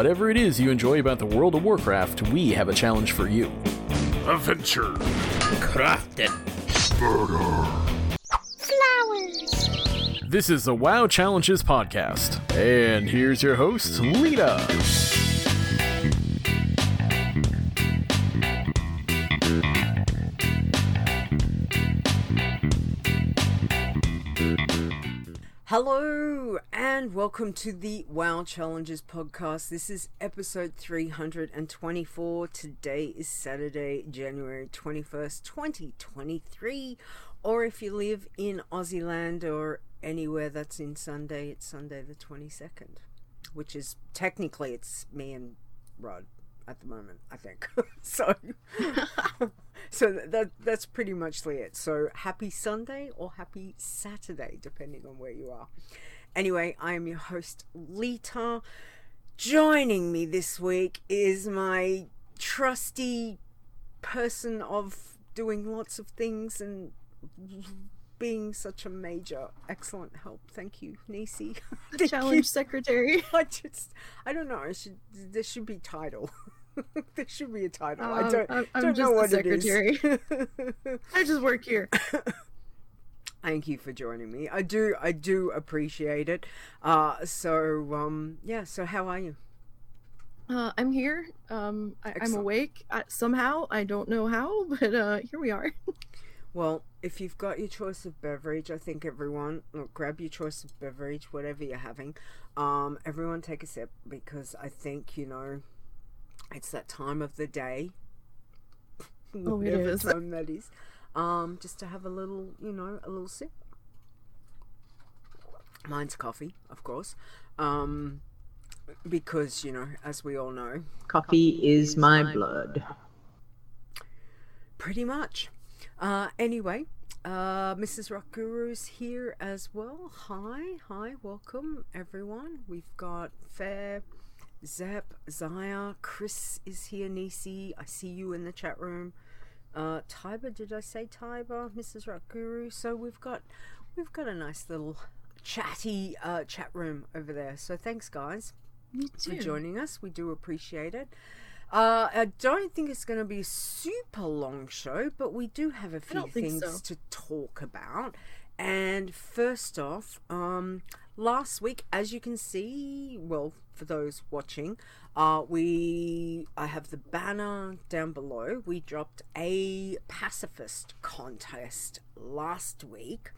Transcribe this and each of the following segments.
whatever it is you enjoy about the World of Warcraft, we have a challenge for you. Adventure. Crafting. Flowers. This is the WoW Challenges podcast. And here's your host, Lita. Hello and welcome to the WoW Challenges podcast. This is episode 324. Today is Saturday, January 21st, 2023. Or if you live in Aussie land or anywhere that's in Sunday, it's Sunday the 22nd, which is technically it's me and Rod at the moment, I think. so so that that's pretty much it. So happy Sunday or happy Saturday, depending on where you are. Anyway, I am your host, Lita. Joining me this week is my trusty person of doing lots of things and being such a major, excellent help. Thank you, Nisi. The challenge secretary. I just, I don't know. I should. There should be title. there should be a title. I Um, don't, I'm, I'm don't know what secretary. it is. I just work here. Thank you for joining me. I do, I do appreciate it. Uh, so um, yeah. So how are you? Uh, I'm here. Um, I, I'm awake uh, somehow. I don't know how, but uh, here we are. Well, if you've got your choice of beverage, I think everyone look, grab your choice of beverage, whatever you're having. Um, everyone take a sip because I think you know it's that time of the day. Oh, it whatever is. time that is. Um, just to have a little, you know, a little sip. Mine's coffee, of course. Um, because you know, as we all know, Coffee is my blood. Pretty much. Uh, anyway, uh, Mrs. Rock Guru's here as well. Hi, hi, welcome everyone. We've got Fair, Zep, Zaya, Chris is here, Nisi. I see you in the chat room. Uh, Tiber, did I say Tiber? Mrs. Rock Guru. So we've got we've got a nice little chatty uh, chat room over there. So thanks, guys for joining us. We do appreciate it. Uh, I don't think it's going to be a super long show, but we do have a few things so. to talk about. And first off, um, last week, as you can see, well, for those watching, uh, we I have the banner down below. We dropped a pacifist contest last week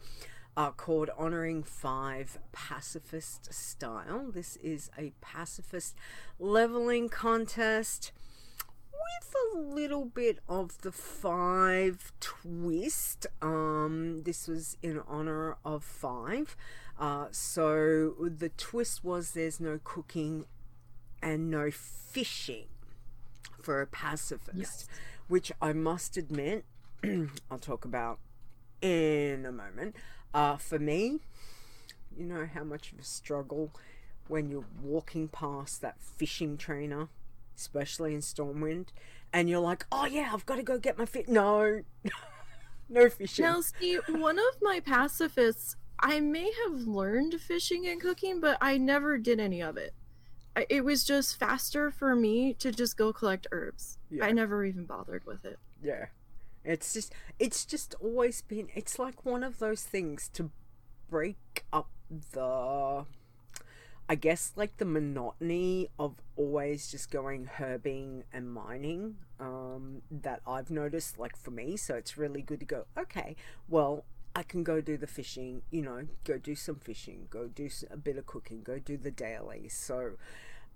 uh, called Honoring Five Pacifist Style. This is a pacifist leveling contest with a little bit of the five twist. Um, this was in honor of five. Uh, so the twist was there's no cooking and no fishing for a pacifist, which I must admit, I'll talk about in a moment. Uh, for me, you know how much of a struggle when you're walking past that fishing trainer, especially in Stormwind, and you're like, oh yeah, I've got to go get my fit. No, no fishing. Now, see, one of my pacifists, I may have learned fishing and cooking, but I never did any of it. I, it was just faster for me to just go collect herbs. Yeah. I never even bothered with it. Yeah. It's just it's just always been it's like one of those things to break up the I guess like the monotony of always just going herbing and mining um that I've noticed like for me so it's really good to go okay well I can go do the fishing you know go do some fishing go do a bit of cooking go do the dailies so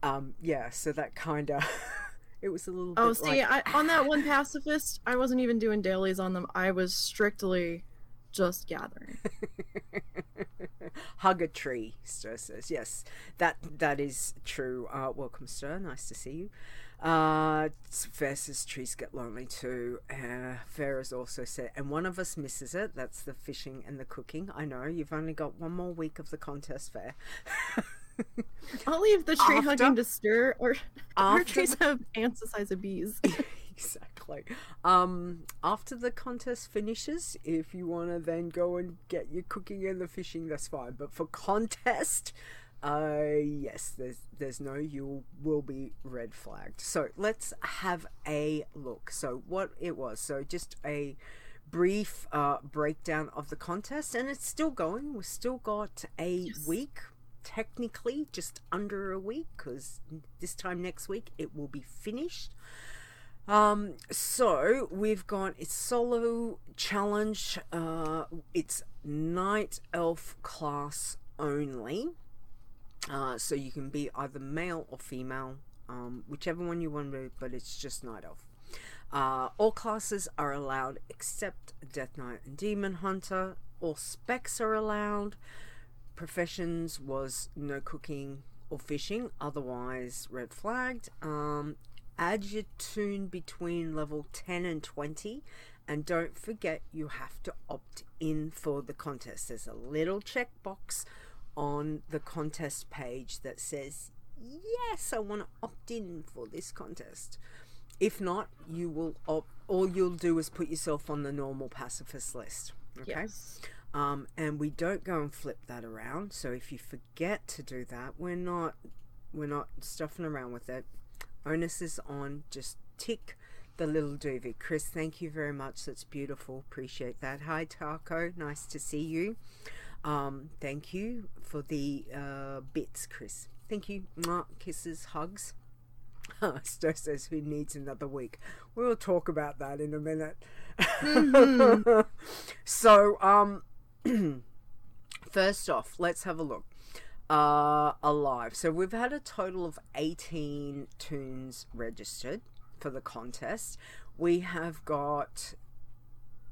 um yeah so that kind of it was a little Oh, bit see, like, I, on that one pacifist, I wasn't even doing dailies on them. I was strictly just gathering. hug a tree stir says. Yes that that is true. Uh welcome stir nice to see you. Uh fair says trees get lonely too. Uh fair has also said and one of us misses it. That's the fishing and the cooking. I know you've only got one more week of the contest fair. I'll leave the tree After- hugging to stir, or our trees have ants the size of bees. exactly um after the contest finishes if you want to then go and get your cooking and the fishing that's fine but for contest Uh, yes, there's there's no you will be red flagged. So let's have a look. So what it was. So just a brief uh, breakdown of the contest, and it's still going. We've still got a Yes. week, technically just under a week, because this time next week it will be finished. Um, so we've got it's solo challenge. Uh, it's night elf class only. Uh, so you can be either male or female, um, whichever one you want to but it's just night elf. Uh, all classes are allowed except Death Knight and Demon Hunter. All specs are allowed. Professions was no cooking or fishing, otherwise red flagged. Um, add your tune between level 10 and 20 and don't forget you have to opt in for the contest there's a little checkbox on the contest page that says yes i want to opt in for this contest if not you will opt all you'll do is put yourself on the normal pacifist list okay Yes. um, and we don't go and flip that around. So if you forget to do that, we're not we're not stuffing around with it. Onus is on. Just tick the little doobie. Chris, thank you very much. That's beautiful. Appreciate that. Hi Taco, nice to see you. Um, thank you for the uh, bits, Chris. Thank you. Mwah. Kisses, hugs. Sto says, "Who needs another week?" We'll talk about that in a minute. so, um, first off, let's have a look. Uh, alive. So we've had a total of eighteen tunes registered for the contest. We have got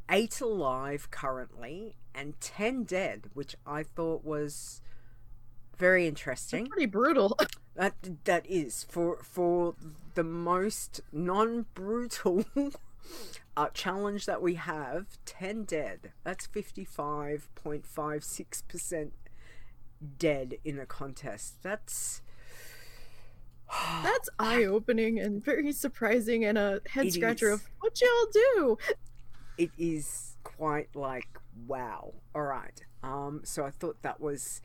eight alive currently and ten dead, which I thought was very interesting. Pretty brutal. That that is for for the most non brutal uh, challenge that we have. Ten dead. That's fifty five point five six percent dead in a contest. That's That's eye opening and very surprising and a head scratcher of what y'all do. it is quite like wow. All right. Um. So I thought that was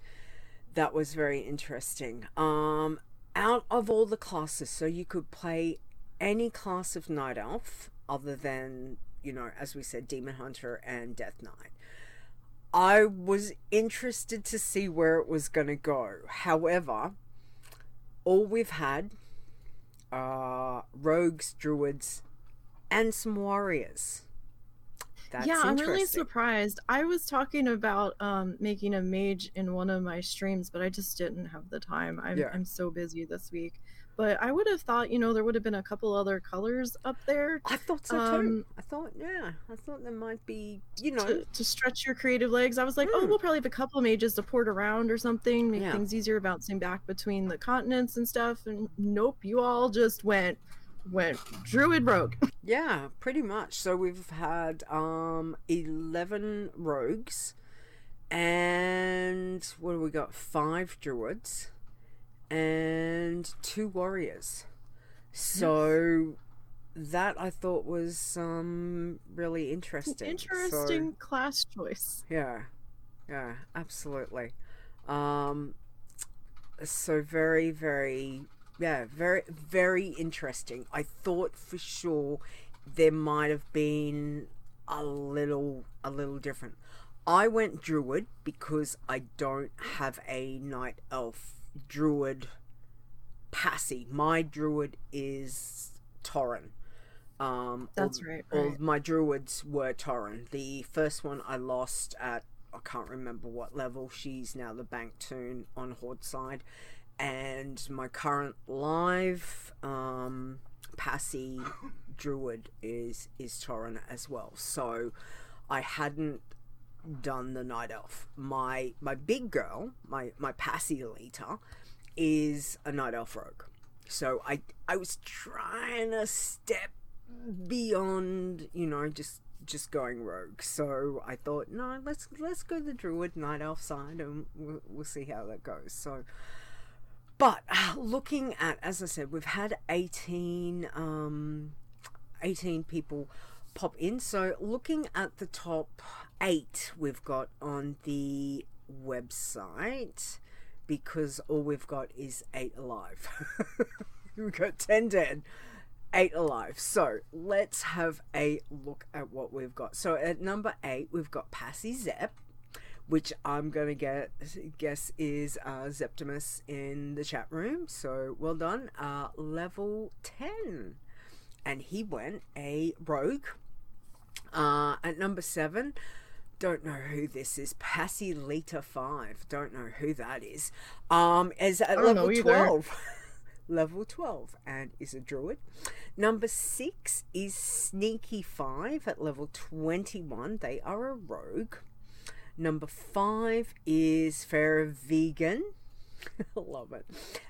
that was very interesting. Um. Out of all the classes, so you could play any class of night elf other than you know, as we said, demon hunter and death knight. I was interested to see where it was going to go. However, all we've had are rogues, druids, and some warriors. That's yeah, I'm really surprised. I was talking about um, making a mage in one of my streams, but I just didn't have the time. I'm, Yeah. I'm so busy this week. But I would have thought, you know, there would have been a couple other colors up there I thought so too. Um, I thought, yeah, I thought there might be, you know, to, to stretch your creative legs. I was like, oh, Mm. we'll probably have a couple of mages to port around or something, make Yeah. things easier bouncing back between the continents and stuff. And nope, you all just went went druid rogue. Yeah, pretty much. So we've had um 11 rogues and what do we got? 5 druids and 2 warriors. So that I thought was um really interesting. So- Interesting class choice. yeah. Yeah, absolutely. Um so very very yeah, very very interesting. I thought for sure there might have been a little a little different. I went druid because I don't have a night elf druid passy. My druid is Torrin. Um, That's all- right, All right. my druids were Torrin. The first one I lost at I can't remember what level. She's now the bank tune on Horde side, and my current live um, passy druid is is Torrin as well. So I hadn't done the night elf. My my big girl, my my passy leader, is a night elf rogue. So I I was trying to step beyond, you know, just just going rogue. So I thought, no, let's let's go the druid night elf side, and we'll, we'll see how that goes. So, but looking at, as I said, we've had eighteen um, eighteen people pop in. So looking at the top eight we've got on the website because all we've got is eight alive. we've got 10 dead, eight alive. So let's have a look at what we've got. So at number eight, we've got Passy Zep, which I'm to get guess is uh, Zeptimus in the chat room. So well done. Uh, level 10. And he went a rogue. Uh, at number seven, don't know who this is. Passy Lita Five. Don't know who that is. Um, is at level twelve. level twelve, and is a druid. Number six is Sneaky Five at level twenty-one. They are a rogue. Number five is Farrah Vegan. Love it.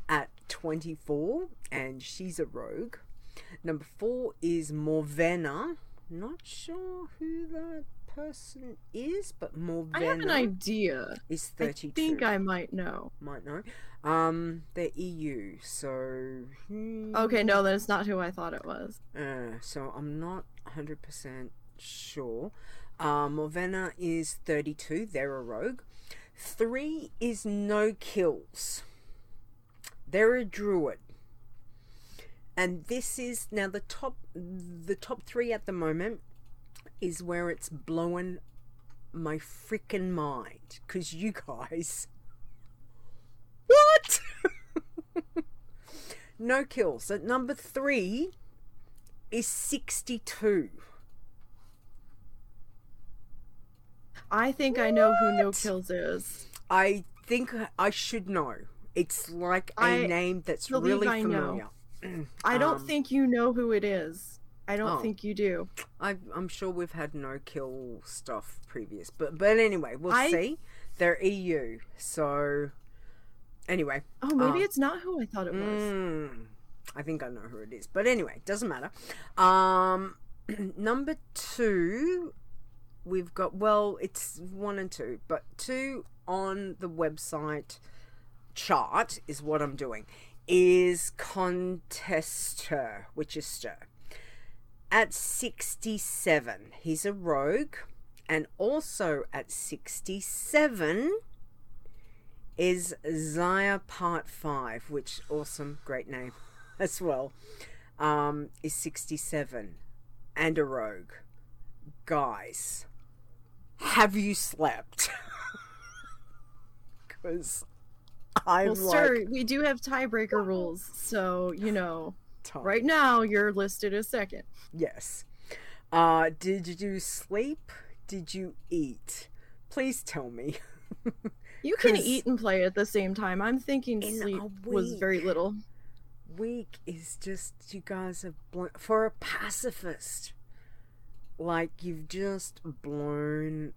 At 24, and she's a rogue. Number four is Morvena. Not sure who that person is, but Morvena I have an idea. is I think I might know. might know. Um, they're EU, so. hmm, Okay, no, that's not who I thought it was. uh, so I'm not 100% sure. Uh, Morvena is 32. They're a rogue. Three is no kills. They're a druid. And this is now the top the top three at the moment is where it's blowing my freaking mind. Cause you guys What? no kills. At number three is 62. I think I know who No Kills is. I think I should know. It's like a I name that's really I know. I don't Um, think you know who it is. I don't Oh. think you do. I, I'm sure we've had no kill stuff previous, but but anyway, we'll I- see. They're EU, so anyway, Oh, maybe Ah. it's not who I thought it was. mm, I think I know who it is. But anyway, doesn't matter. Um, number two, we've got well, it's one and two, but two on the website chart is what I'm doing. Is contester, which is stir. At 67, he's a rogue. And also at 67 is Zaya Part 5, which awesome, great name as well, um, is 67 and a rogue. Guys, have you slept? Because I'm Well, like, sir, we do have tiebreaker rules, so you know. tired. Right now, you're listed as second. Yes. Uh, did you sleep? Did you eat? Please tell me. You can eat and play at the same time. I'm thinking sleep was very little. Week is just you guys have blown for a pacifist. Like you've just blown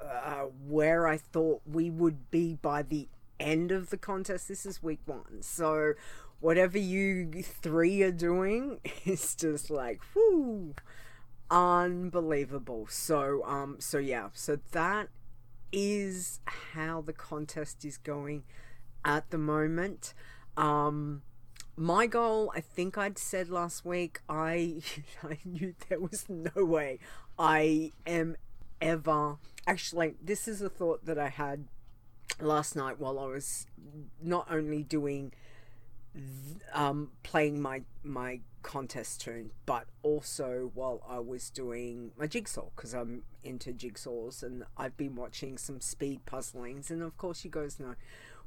uh, where I thought we would be by the end of the contest. This is week one, so whatever you three are doing is just like whoo, unbelievable. So um, so yeah, so that is how the contest is going at the moment. Um, my goal, I think I'd said last week, I I knew there was no way I am ever. Actually, this is a thought that I had last night while I was not only doing th- um playing my my contest tune but also while I was doing my jigsaw because I'm into jigsaws and I've been watching some speed puzzlings. And of course you guys know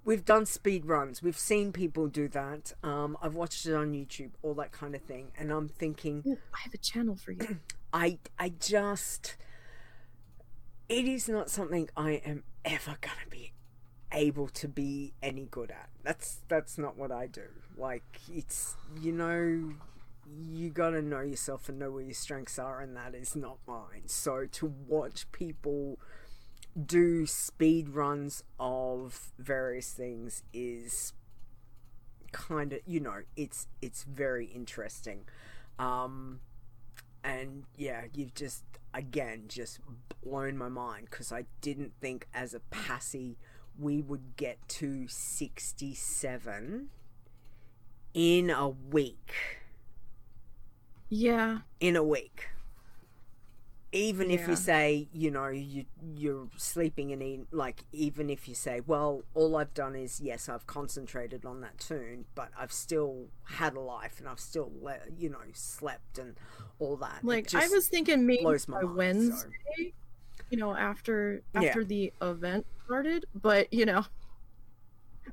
we've done speed runs. We've seen people do that. Um I've watched it on YouTube all that kind of thing. And I'm thinking Ooh, I have a channel for you. I I just it is not something I am ever gonna be able to be any good at. That's that's not what I do. Like it's you know you gotta know yourself and know where your strengths are and that is not mine. So to watch people do speed runs of various things is kind of you know it's it's very interesting um and yeah you've just again just blown my mind because i didn't think as a passy we would get to 67 in a week. Yeah, in a week. Even if you say you know you you're sleeping and eating like even if you say well all i've done is yes i've concentrated on that tune but i've still had a life and i've still le- you know slept and all that Like I was thinking maybe by mind, so- Wednesday, you know, after Yeah. after the event started, but you know,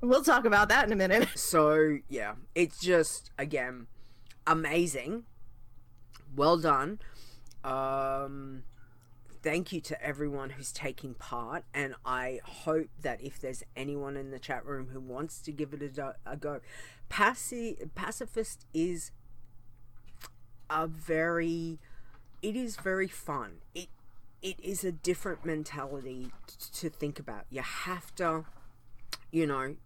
we'll talk about that in a minute. so yeah it's just again amazing well done um thank you to everyone who's taking part and i hope that if there's anyone in the chat room who wants to give it a, do- a go Paci- pacifist is a very it is very fun it it is a different mentality to think about you have to you know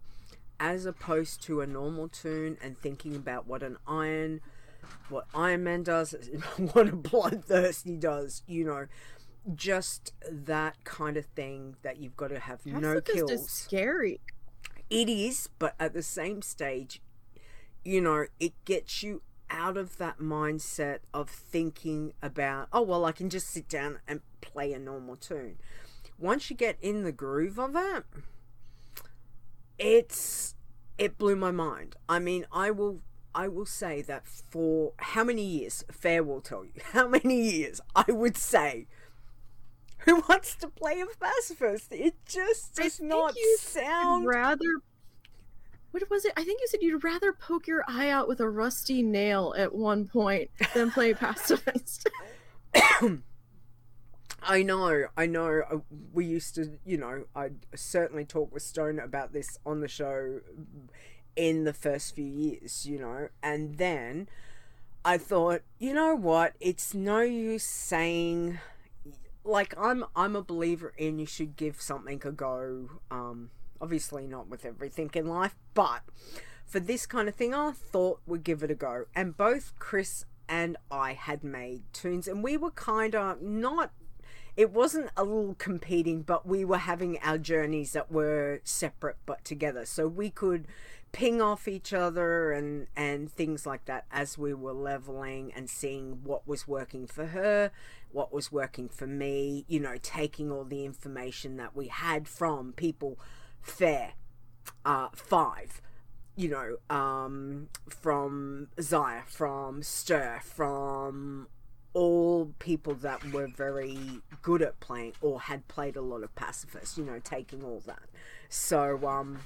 as opposed to a normal tune and thinking about what an iron what Iron Man does, what a bloodthirsty does, you know, just that kind of thing that you've got to have no kills. is scary. It is, but at the same stage, you know, it gets you out of that mindset of thinking about, oh, well, I can just sit down and play a normal tune. Once you get in the groove of it, it's it blew my mind. I mean, I will I will say that for how many years, Fair will tell you, how many years I would say who wants to play a pacifist? It just does not sound rather what was it? I think you said you'd rather poke your eye out with a rusty nail at one point than play pacifist. I know, I know. uh, We used to, you know, I certainly talk with Stone about this on the show in the first few years, you know, and then I thought, you know what? It's no use saying, like, I'm I'm a believer in you should give something a go. Um, obviously not with everything in life, but for this kind of thing, I thought we'd give it a go. And both Chris and I had made tunes, and we were kind of not it wasn't a little competing, but we were having our journeys that were separate but together. So we could ping off each other and and things like that as we were leveling and seeing what was working for her, what was working for me, you know, taking all the information that we had from people fair uh 5 you know, um, from Zaya, from Stir, from all people that were very good at playing or had played a lot of pacifists you know, taking all that. So, um,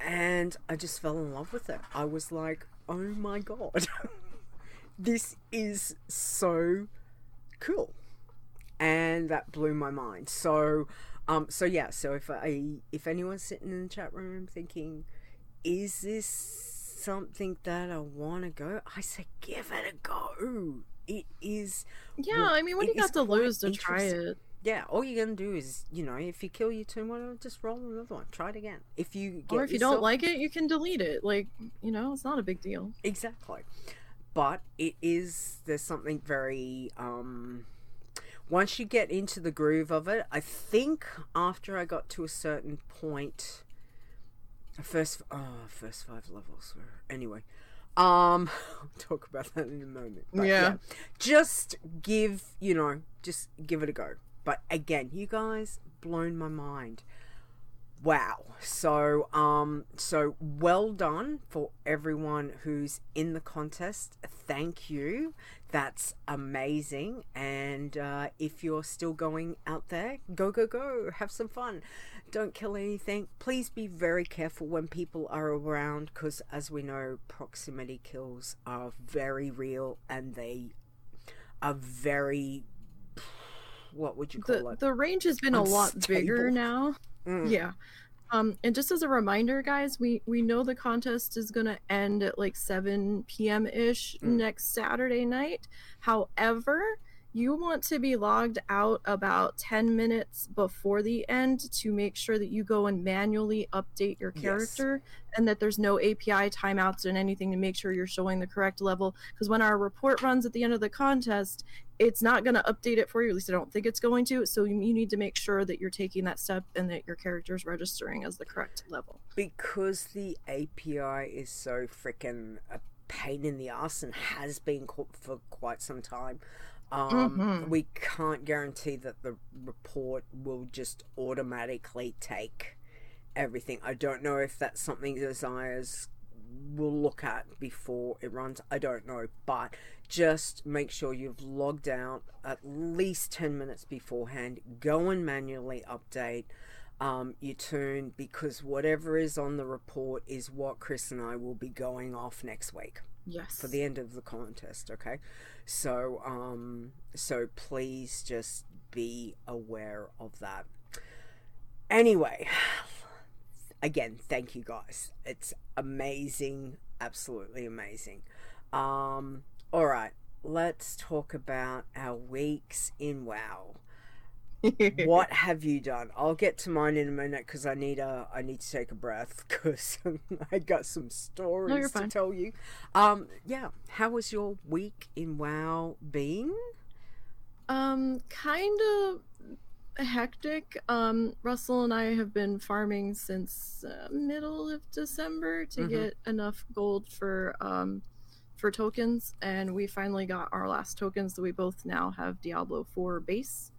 and I just fell in love with it. I was like, oh my god, this is so cool. And that blew my mind. So, um, so yeah, so if I, if anyone's sitting in the chat room thinking, is this something that I want to go? I say, give it a go. It is yeah, I mean, what do you got to lose to try it? yeah, all you're gonna do is, you know, if you kill your why not just roll another one? Try it again. If you get Or if you yourself- don't like it, you can delete it. Like, you know, it's not a big deal. exactly, but it is there's something very um. Once you get into the groove of it, I think after I got to a certain point, the first oh first five levels were anyway. Um, I'll talk about that in a moment. But Yeah. just give you know just give it a go but again you guys blown my mind wow. So um so well done for everyone who's in the contest. Thank you. That's amazing. And uh, if you're still going out there go go go. Have some fun. Don't kill anything. Please be very careful when people are around because as we know proximity kills are very real and they are very what would you call The it? the range has been a lot bigger now. Mm. Yeah. Um, and just as a reminder, guys, we we know the contest is gonna end at like 7 p.m. ish Mm. next Saturday night. However, you want to be logged out about 10 minutes before the end to make sure that you go and manually update your Yes. character and that there's no API timeouts and anything to make sure you're showing the correct level. Because when our report runs at the end of the contest, it's not going to update it for you. At least I don't think it's going to. So you you need to make sure that you're taking that step and that your character is registering as the correct level. because the API is so freaking a pain in the ass and has been for quite some time. Um, Mhm. We can't guarantee that the report will just automatically take everything. I don't know if that's something Desires will look at before it runs. I don't know, but just make sure you've logged out at least 10 minutes beforehand. Go and manually update um, your tune because whatever is on the report is what Chris and I will be going off next week Yes. for the end of the contest okay so um so please just be aware of that anyway again thank you guys. It's amazing absolutely amazing. Um all right let's talk about our weeks in wow. What have you done? I'll get to mine in a minute because i need a i need to take a breath because i got some stories to tell you. Um yeah how was your week in wow being Um, kind of hectic. Um, Russell and I have been farming since uh, middle of December to Mhm. get enough gold for um for tokens, and we finally got our last tokens. So we both now have Diablo 4 base,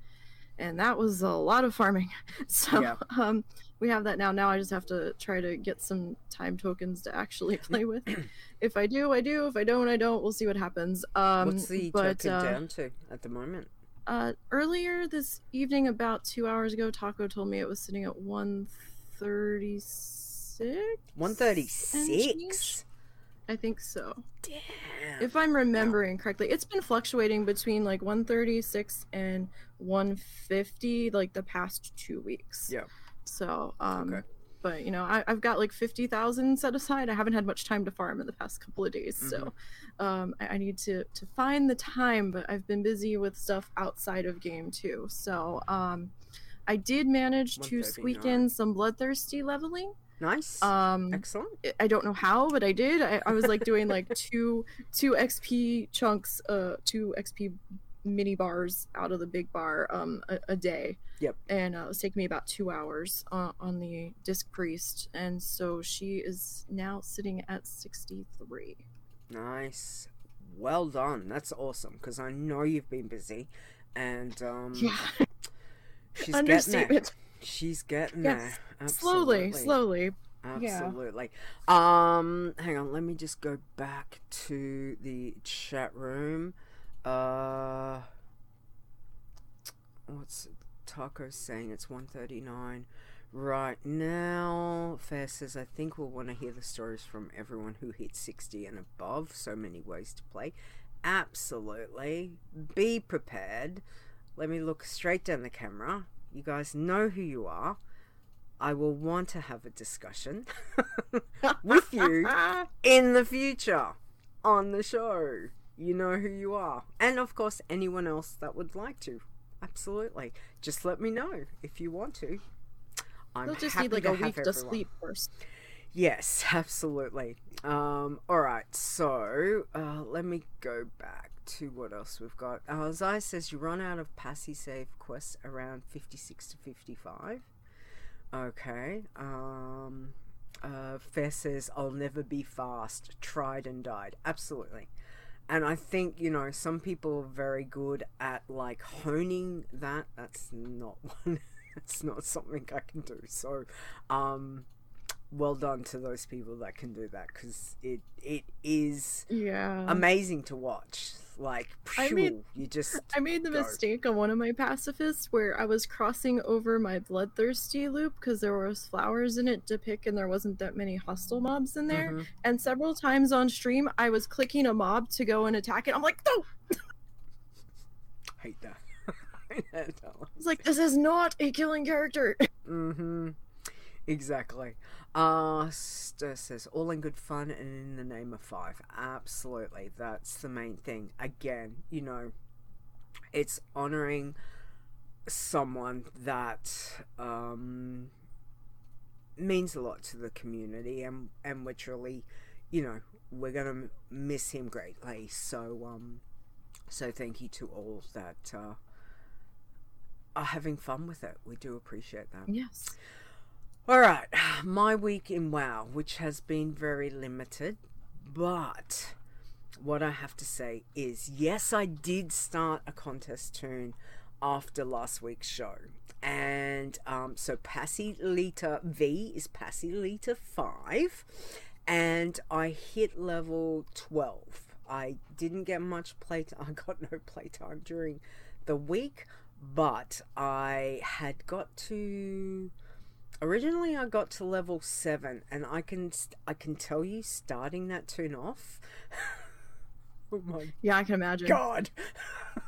and that was a lot of farming. So Yeah. um, we have that now. Now I just have to try to get some time tokens to actually play with. if I do, I do. If I don't, I don't. We'll see what happens. Um, what's the but, token uh, down to at the moment uh, earlier this evening, about two hours ago, Taco told me it was sitting at 136. 136 I think so. damn If I'm remembering correctly, it's been fluctuating between like 136 and 150 like the past two weeks. Yeah. So, um, Okay. but you know, I, I've got like 50,000 set aside. I haven't had much time to farm in the past couple of days. So, Mm-hmm. Um, I, I need to, to find the time, but I've been busy with stuff outside of game too. So, um, I did manage to squeak in some bloodthirsty leveling. nice Um, excellent I- don't know how, but I did. I, I was like doing like two two XP chunks, uh, two XP mini bars out of the big bar um a, a day. Yep. And uh, it was taking me about two hours uh, on the disc priest, and so she is now sitting at sixty three. Nice. Well done. That's awesome because I know you've been busy and um Yeah, she's getting there. understatement. She's getting Yes. there. Slowly, Absolutely. slowly. yeah. Absolutely. Um hang on, let me just go back to the chat room. Uh what's Taco saying? It's 139. Right now, Fair says, I think we'll want to hear the stories from everyone who hit 60 and above. So many ways to play. Absolutely. Be prepared. Let me look straight down the camera. You guys know who you are. I will want to have a discussion with you in the future on the show. You know who you are. And of course, anyone else that would like to. Absolutely. Just let me know if you want to. I'm They'll just need like a week to everyone. sleep first. Yes, absolutely. Um, all right, so uh, let me go back to what else we've got. Uh, Zai says you run out of passy save quests around 56 to 55. Okay. Um, uh, Fair says I'll never be fast. Tried and died. Absolutely. And I think, you know, some people are very good at like honing that. That's not one. It's not something I can do. So, um, well done to those people that can do that because it it is Yeah. amazing to watch. Like, I phew, mean- you just I made the go. mistake on one of my pacifists where I was crossing over my bloodthirsty loop because there was flowers in it to pick and there wasn't that many hostile mobs in there. Mhm. And several times on stream, I was clicking a mob to go and attack it. I'm like, no! hate that. I that one. It's like this is not a killing character. Mm-hmm. Exactly. Uh, says, all in good fun and in the name of five. Absolutely. That's the main thing. Again, you know, it's honoring someone that um, means a lot to the community and, and we're truly, you know, we're going to miss him greatly. So, um, so thank you to all that, uh, are having fun with it. We do appreciate that. yes. All right, my week in WoW, which has been very limited, but what I have to say is yes, I did start a contest tune after last week's show. And um, so Passy Lita V is Passy Lita 5. And I hit level 12. I didn't get much playtime. I got no playtime during the week, but I had got to originally I got to level 7 and I can I can tell you starting that tune off Oh my Yeah, I can imagine. god.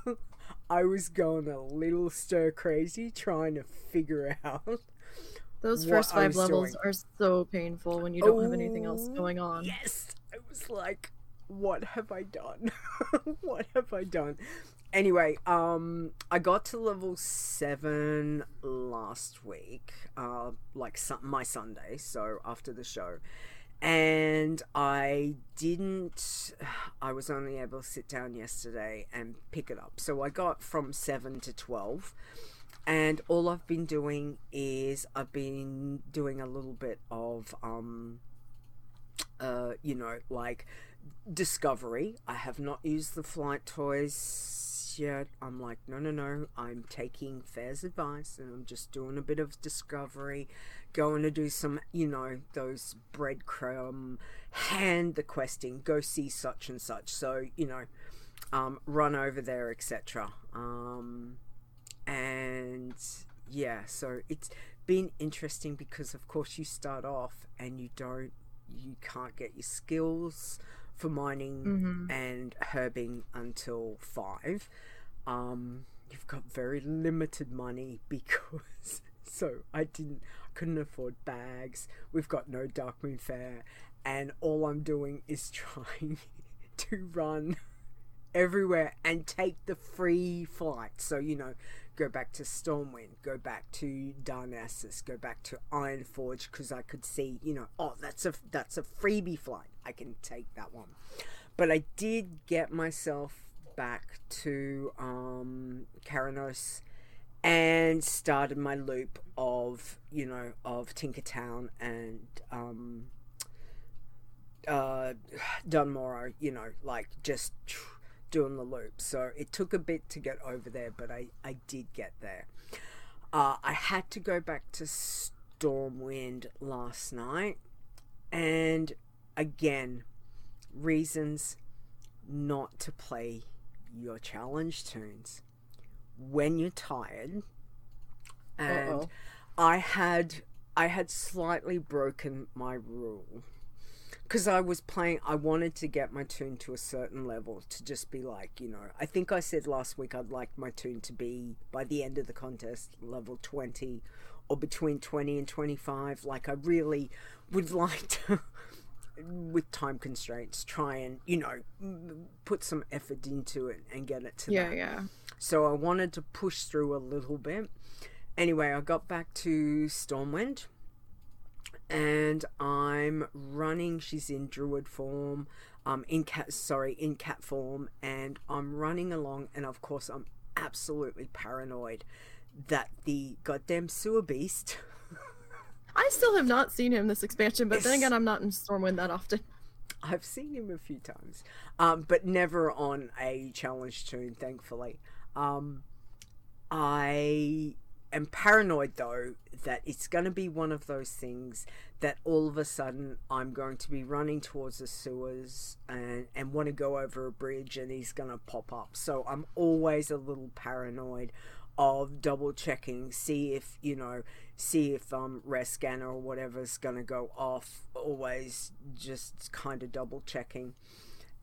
I was going a little stir crazy trying to figure out. Those first five levels doing. are so painful when you don't have anything else Oh, going on. Yes. I was like, what have I done? what have I done? Anyway, um, I got to level seven last week, uh, like sun- my Sunday, so after the show, and I didn't. I was only able to sit down yesterday and pick it up, so I got from seven to twelve, and all I've been doing is I've been doing a little bit of um, uh, you know, like discovery. I have not used the flight toys yet. I'm like, no, no, no. I'm taking Fair's advice and I'm just doing a bit of discovery, going to do some, you know, those breadcrumb hand the questing, go see such and such. So, you know, um, run over there, etc. Um, and yeah, so it's been interesting because, of course, you start off and you don't, you can't get your skills for mining Mhm. and herbing until five. Um, you've got very limited money because so I didn't couldn't afford bags. We've got no Darkmoon Faire, and all I'm doing is trying to run everywhere and take the free flight. So you know, go back to Stormwind, go back to Darnassus, go back to Ironforge because I could see, you know, oh that's a that's a freebie flight. I can take that one. But I did get myself back to um, Kharanos and started my loop of you know of Tinkertown and um, uh, Dun Morogh. You know, like just doing the loop. So it took a bit to get over there, but I I did get there. Uh, I had to go back to Stormwind last night, and again, reasons not to play your challenge tunes when you're tired. And Uh-oh. I had I had slightly broken my rule because I was playing. I wanted to get my tune to a certain level to just be like, you know. I think I said last week I'd like my tune to be by the end of the contest level twenty or between twenty and twenty five. Like I really would like to. With time constraints, try and you know put some effort into it and get it to Yeah, that. yeah. So I wanted to push through a little bit. Anyway, I got back to Stormwind and I'm running. She's in druid form, um, in cat, sorry, in cat form, and I'm running along. And of course, I'm absolutely paranoid that the goddamn sewer beast. I still have not seen him this expansion, but then again, I'm not in Stormwind that often. I've seen him a few times, um, but never on a challenge tune, thankfully. Um, I am paranoid though that it's going to be one of those things that all of a sudden I'm going to be running towards the sewers and, and want to go over a bridge and he's going to pop up. So I'm always a little paranoid of double checking, see if, you know, see if um res scanner or whatever's going to go off, always just kind of double checking.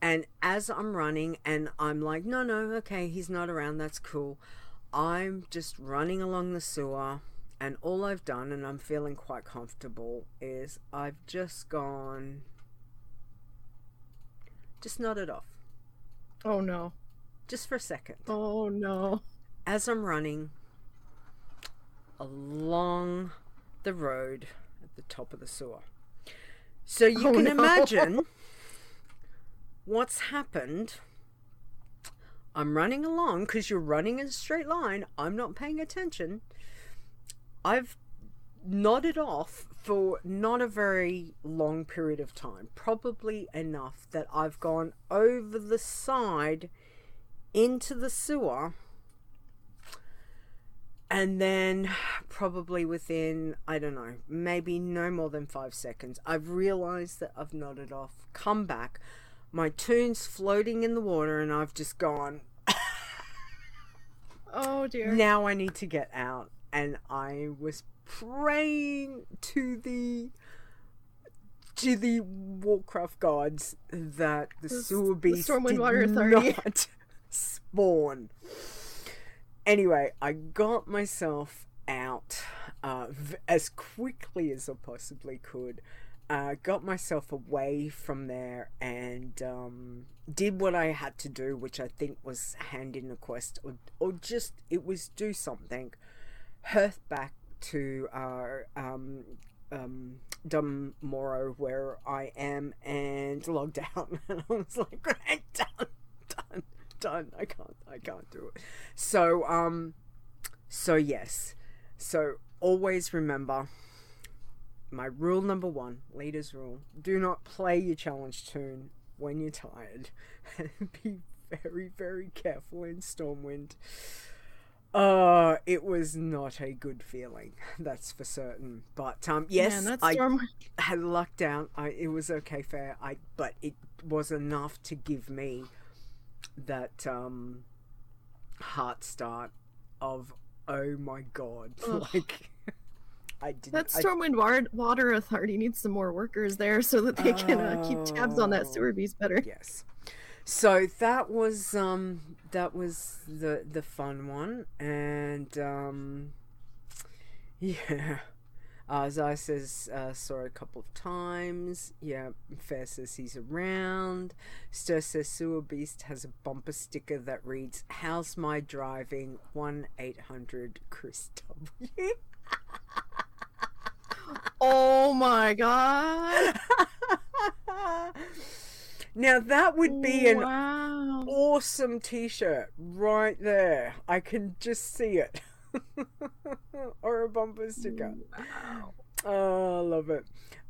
And as I'm running and I'm like, no, no, okay, he's not around, that's cool. I'm just running along the sewer, and all I've done, and I'm feeling quite comfortable, is I've just gone, just nodded off, Oh no. just for a second. Oh no. As I'm running along the road at the top of the sewer. So you Oh, can no. imagine what's happened. I'm running along because you're running in a straight line. I'm not paying attention. I've nodded off for not a very long period of time. Probably enough that I've gone over the side into the sewer. And then, probably within, I don't know, maybe no more than five seconds, I've realized that I've nodded off, come back, my tune's floating in the water, and I've just gone, Oh dear. now I need to get out. And I was praying to the to the Warcraft gods that the, The sewer the beast Stormwind did Water Authority. not spawn. Anyway, I got myself out uh, as quickly as I possibly could. Uh, got myself away from there and um, did what I had to do, which I think was hand in a quest or, or just it was do something. Hearth back to our um, um, Dun Morogh where I am and logged out, and I was like, "Great, done, done, done. I can't, I can't do it." So, um, so yes, so always remember my rule number one, leader's rule: do not play your challenge tune when you're tired. Be very, very careful in Stormwind. Uh, it was not a good feeling, that's for certain. But um, yes, Man, I had lucked out. I it was okay fair. I but it was enough to give me that um heart start of oh my god, Ugh. like I didn't. That I- Stormwind Wa- Water Authority needs some more workers there so that they can uh, keep tabs on that Oh. sewer beast better. yes. So that was um that was the the fun one and um yeah. Uh, Zai says uh, saw a couple of times. Yeah, Fair says he's around. Stir says Sewer Beast has a bumper sticker that reads "How's my driving?" One eight hundred Chris W. Oh my god! now that would be an wow. awesome t-shirt right there. I can just see it. or a bumper sticker. Oh, I love it.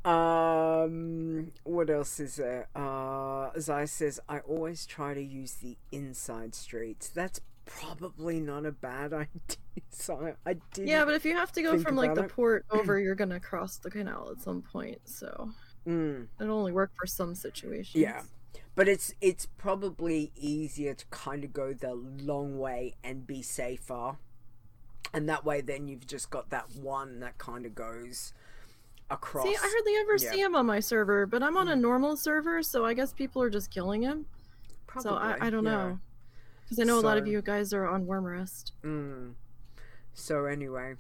Um, what else is there? Uh, as I says, I always try to use the inside streets. That's probably not a bad idea. So I, I did. Yeah, but if you have to go from like the it. port over, you're gonna cross the canal at some point. So Mm. it'll only work for some situations. Yeah. But it's it's probably easier to kind of go the long way and be safer. And that way then you've just got that one that kind of goes across. See, I hardly ever Yeah. see him on my server, but I'm on a normal server, so I guess people are just killing him. probably, so I, I don't yeah. know. Because I know a lot of you guys are on Wyrmrest. Mm. So anyway,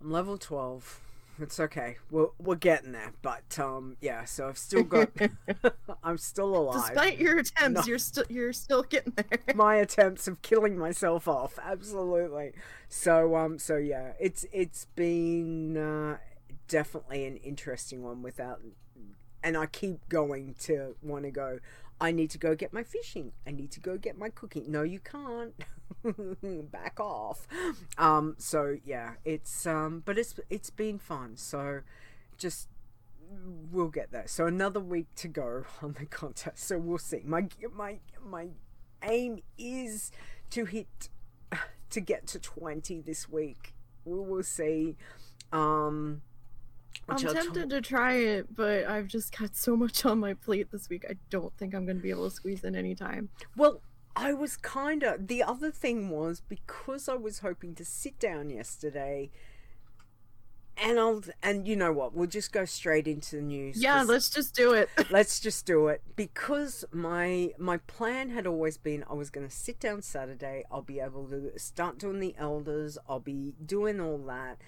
I'm level 12. It's okay. We're we're getting there, but um yeah, so I've still got I'm still alive. Despite your attempts, No. you're still you're still getting there. my attempts of killing myself off absolutely so um so yeah it's it's been uh, definitely an interesting one without and i keep going to want to go i need to go get my fishing i need to go get my cooking no you can't back off um so yeah it's um but it's it's been fun so just we'll get there. So another week to go on the contest. So we'll see. My my my aim is to hit to get to 20 this week. We will see. Um I'm tempted to try it, but I've just got so much on my plate this week. I don't think I'm going to be able to squeeze in any time. Well, I was kind of. The other thing was because I was hoping to sit down yesterday, and I'll. And you know what? We'll just go straight into the news. Yeah, let's just do it. let's just do it because my my plan had always been I was going to sit down Saturday. I'll be able to start doing the elders. I'll be doing all that,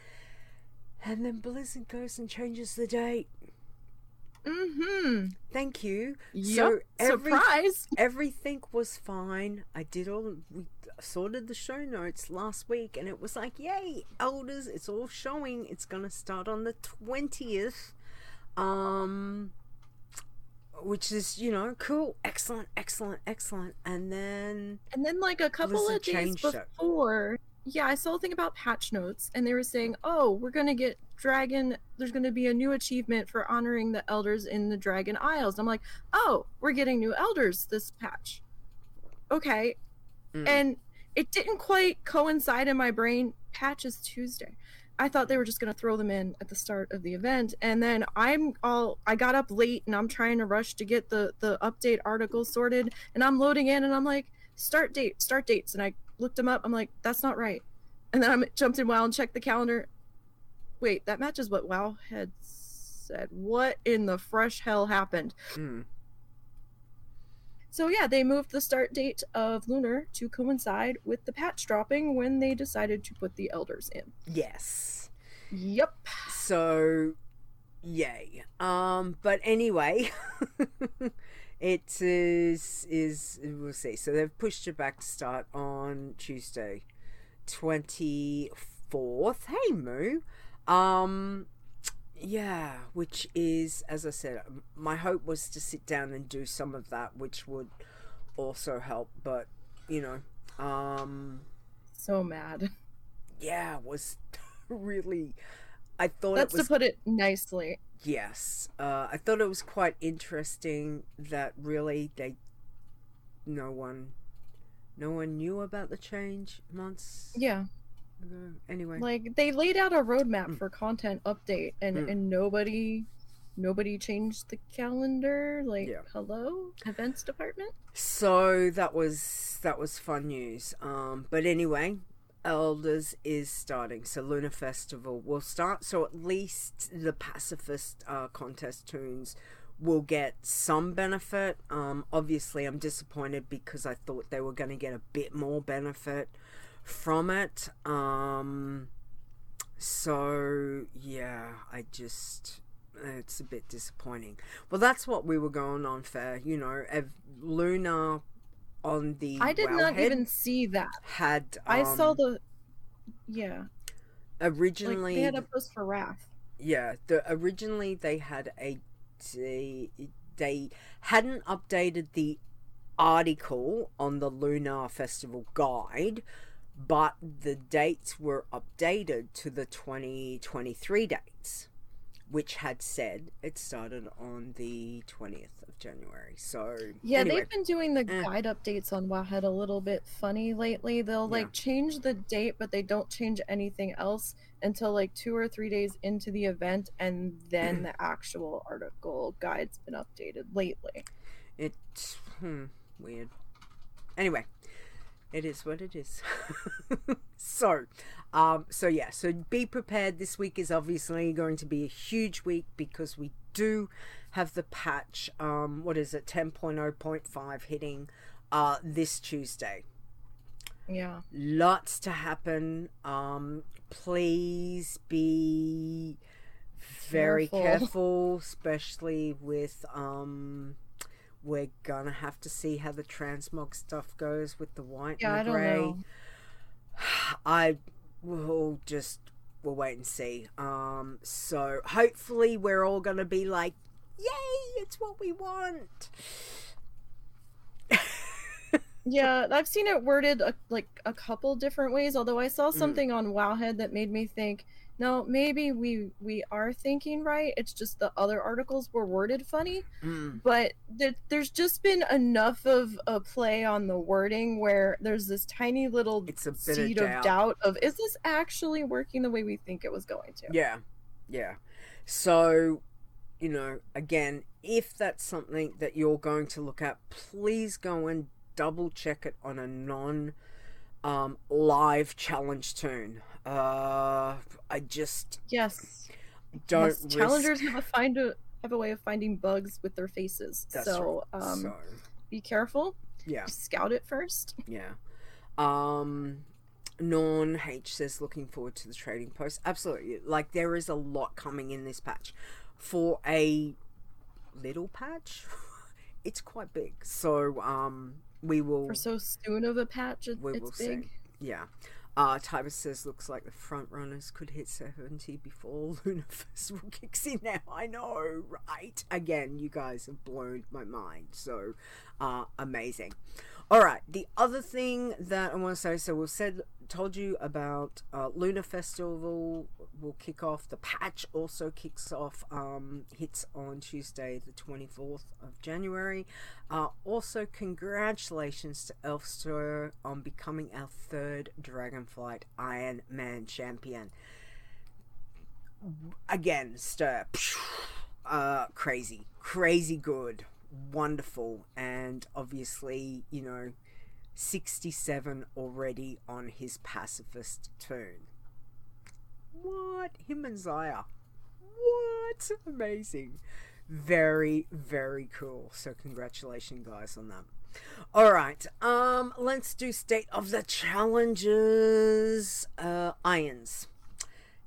and then Blizzard goes and changes the date. mm-hmm. Thank you. Yep. So every Surprise. everything was fine. I did all we sorted the show notes last week and it was like, yay, elders, it's all showing. It's gonna start on the twentieth. Um which is, you know, cool, excellent, excellent, excellent. And then And then like a couple Blizzard of days before, yeah, I saw a thing about patch notes, and they were saying, oh, we're gonna get dragon. There's gonna be a new achievement for honoring the elders in the Dragon Isles. And I'm like, oh, we're getting new elders this patch. Okay, Mm. and it didn't quite coincide in my brain. Patch is Tuesday. I thought they were just gonna throw them in at the start of the event, and then I'm all I got up late and I'm trying to rush to get the the update article sorted, and I'm loading in and I'm like, start date, start dates, and I looked them up. I'm like, that's not right, and then I jumped in WoW and checked the calendar. Wait, that matches what WoW had said. What in the fresh hell happened? Mm. So yeah, they moved the start date of Lunar to coincide with the patch dropping when they decided to put the elders in. Yes. Yep. So, yay. Um, but anyway, it is is we'll see. So they've pushed it back to start on Tuesday, twenty fourth. Hey Moo. Um, yeah, which is as I said, my hope was to sit down and do some of that, which would also help. But you know, um, So mad. yeah, was really. I thought That's it was to put it nicely. Yes, uh, I thought it was quite interesting that really they, no one, no one knew about the change months Yeah. ago. Anyway, Like they laid out a roadmap Mm. for content update and Mm. and nobody nobody changed the calendar. Like Yeah. hello? Events department? so that was that was fun news. Um, but anyway, Elders is starting. So Lunar Festival will start. So at least the pacifist uh, contest tunes will get some benefit. Um, obviously, I'm disappointed because I thought they were going to get a bit more benefit from it. Um, so yeah, I just it's a bit disappointing. Well, that's what we were going on for. You know, Ev- Luna on the I did not even see that. had. I saw um, the yeah. Like originally they had a post for Wrath. yeah the originally they had a they, they hadn't updated the article on the lunar festival guide but the dates were updated to the 2023 dates which had said it started on the 20th of january so Yeah, anyway, they've been doing the Eh. guide updates on Wowhead a little bit funny lately. They'll Yeah. like change the date, but they don't change anything else until like two or three days into the event, and then the actual article guide's been updated lately. It's hmm, weird. Anyway, it is what it is. so, um, so yeah, so be prepared. This week is obviously going to be a huge week because we do have the patch. Um, what is it? Ten point oh point five hitting, uh, this Tuesday. Yeah. Lots to happen. Um, please be very Careful. careful, especially with um. We're gonna have to see how the transmog stuff goes with the white Yeah, I and the know. I will just we'll wait and see. Um, so hopefully we're all gonna be like, "Yay! It's what we want." Yeah, I've seen it worded a, like a couple different ways. Although I Mm. saw something on Wowhead that made me think, no, maybe we we are thinking right. It's just the other articles were worded funny. Mm, but there, there's just been enough of a play on the wording where there's this tiny little It's a bit seed of of doubt. doubt of is this actually working the way we think it was going to Yeah, yeah. So, you know, again, if that's something that you're going to look at, please go and double check it on a non um, live challenge tune. Uh, I just yes don't. risk- challengers have a find a have a way of finding bugs with their faces That's so right. um so, be careful yeah. scout it first Yeah. Um Non H says looking forward to the trading post. Absolutely. Like there is a lot coming in this patch. For a little patch, it's quite big. So um we will for so soon of a patch it, we will it's big see. Yeah. Uh, Tiber says looks like the front runners could hit 70 before Lunar Festival kicks in now. I know, right? Again, you guys have blown my mind. So uh, amazing. All right. The other thing that I want to say, so we've said, told you about uh, Lunar Festival will kick off. The patch also kicks off, um, hits on Tuesday, the 24th of January. Uh, also, congratulations to Elfster on becoming our third Dragonflight Iron Man champion. Again, stir. Uh, crazy. Crazy good wonderful and obviously you know 67 already on his pacifist tune what? Him and zaya? What? Amazing. Very very cool. So congratulations guys on that. All right um let's do state of the challenges uh irons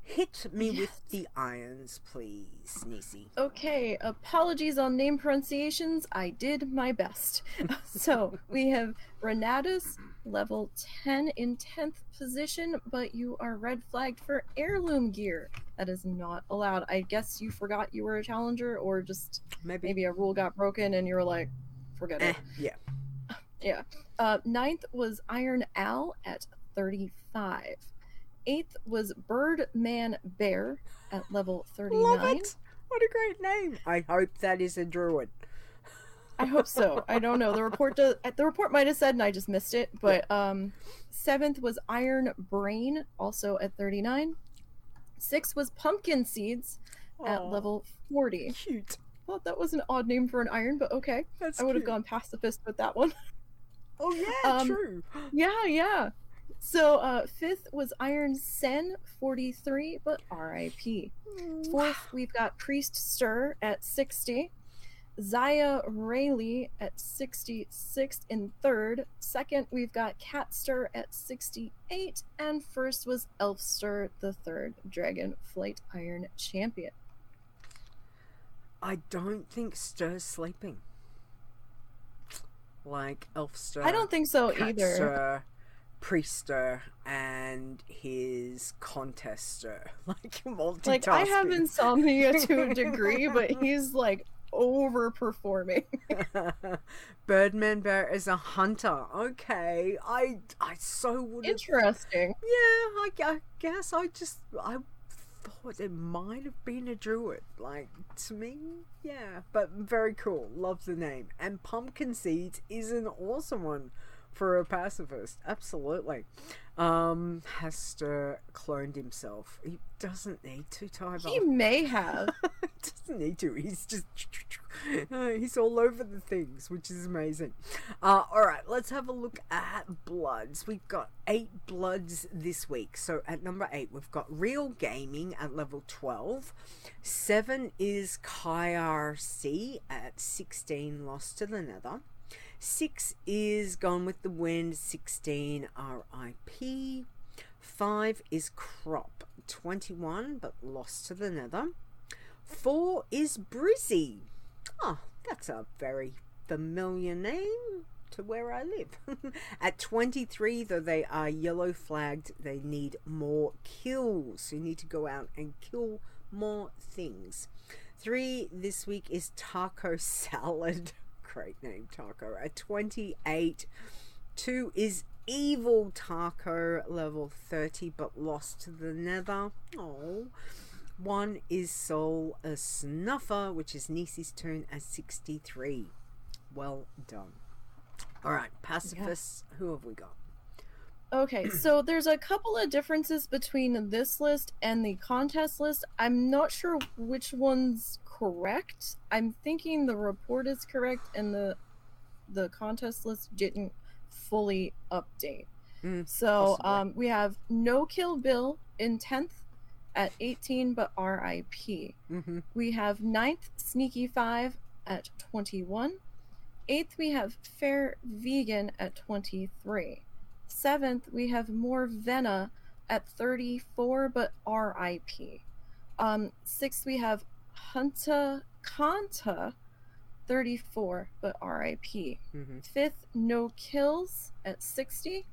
hit me with the irons please nisi Okay, apologies on name pronunciations. I did my best. so we have Renatus, level 10 in 10th position, but you are red flagged for heirloom gear. That is not allowed. I guess you forgot you were a challenger, or just maybe maybe a rule got broken and you were like, forget eh, it. yeah Yeah. Uh, ninth was Iron Al at 35. Eighth was Birdman Bear at level 39. Love it. What a great name. I hope that is a druid. I hope so. I don't know. The report does, the report might have said, and I just missed it. But um, seventh was Iron Brain, also at thirty nine. Sixth was Pumpkin Seeds at Aw, level forty. cute. Thought that was an odd name for an iron, but okay. That's I would have gone pacifist with that one. Oh yeah, Um, true. yeah, yeah. So uh, fifth was Iron Sen, forty three, but R.I.P. Fourth, we've got Priester at 60. Zaya Rayleigh at 66th in third. Second, we've got Catster at 68. And first was Elfster, the third Dragonflight Iron Champion. I don't think Stir's sleeping. Like Elfster. I don't think so either. Catster, Priester, and his contester. Like multitasking. Like, I have insomnia to a degree, but he's like overperforming. Birdman Bear is a hunter. Okay, I I so would. Interesting. Yeah, I, I guess I just I thought it might have been a druid. Like to me, yeah, but very cool. Love the name. And pumpkin seeds is an awesome one for a pacifist. Absolutely. Um, Hester cloned himself. He doesn't need to, Tiber. He may have. doesn't need to. He's just uh, he's all over the things, which is amazing. Uh, all right, let's have a look at bloods. We've got eight bloods this week. So at number eight, we've got Real Gaming at level twelve. Seven is KRC at sixteen, lost to the Nether. Six is Gone with the Wind, 16 RIP. Five is Crop, 21 but lost to the Nether. Four is Brizzy. Oh, that's a very familiar name to where I live. At 23, though they are yellow flagged, they need more kills. You need to go out and kill more things. Three this week is Taco Salad. Great name, Taco. At 28, two is Evil Taco, level 30, but lost to the Nether. Oh. One is Soul a Snuffer, which is Nisi's turn at 63. Well done. All right, pacifists. Who have we got? Okay, so there's a couple of differences between this list and the contest list. I'm not sure which one's correct. I'm thinking the report is correct and the the contest list didn't fully update. Mm, so um, we have No Kill Bill in 10th at 18 but RIP. Mm-hmm. We have ninth Sneaky Five at 21. Eighth, we have Fair Vegan at 23. Seventh, we have More Vena at 34, but RIP. Um, sixth, we have Hunta Kanta, 34, but RIP. Mm-hmm. Fifth, No Kills at 60.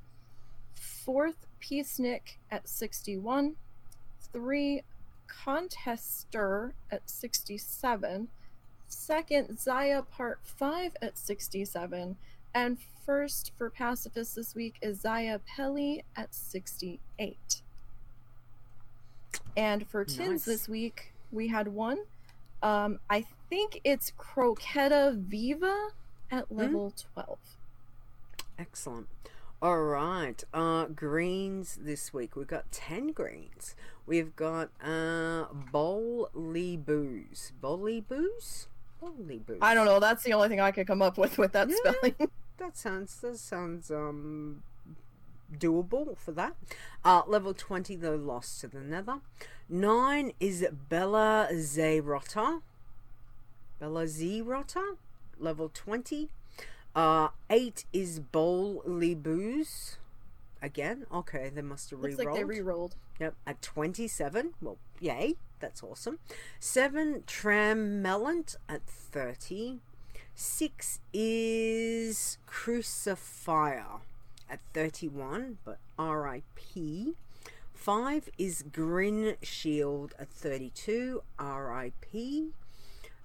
Fourth, Peacenik at 61. Three, Contester at 67. Second, Zaya Part 5 at 67. And first for pacifists this week is Zaya Pelli at 68. And for tins Nice. this week, we had one. Um, I think it's Croqueta Viva at level 12. Excellent. All right. Uh, greens this week. We've got 10 greens. We've got uh, Bowly Booze. Bowly Booze? Bowly Booze. I don't know. That's the only thing I could come up with with that Yeah. spelling. That sounds that sounds um doable for that. Uh level twenty though lost to the nether. Nine is Bella Zerotta. Bella Zerotta, level twenty. Uh eight is Bowl Booze. Again, okay, they must have Looks re-rolled. like they re-rolled. Yep, at 27. Well, yay, that's awesome. 7, Tramelant at 30. 6 is Crucifier at 31, but RIP. 5 is Grin Shield at 32, RIP.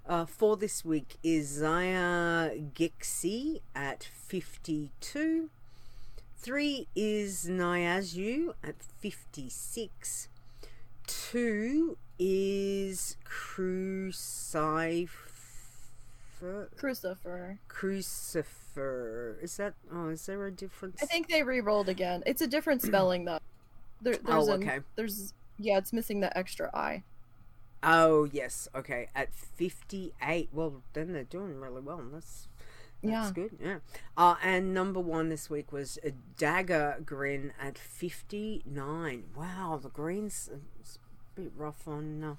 Uh, for this week is Zaya Gixi at 52. Three is Nyazu at 56. Two is Crucifer. Crucifer. Crucifer. Is that. Oh, is there a difference? I think they re-rolled again. It's a different spelling though. There, there's Oh, an- okay. there's yeah, it's missing the extra I. Oh, yes. Okay. At 58. Well, then they're doing really well. That's. That's Yeah. good, yeah. Uh, and number one this week was a Dagger Grin at 59. Wow, the Greens, it's a bit rough on uh,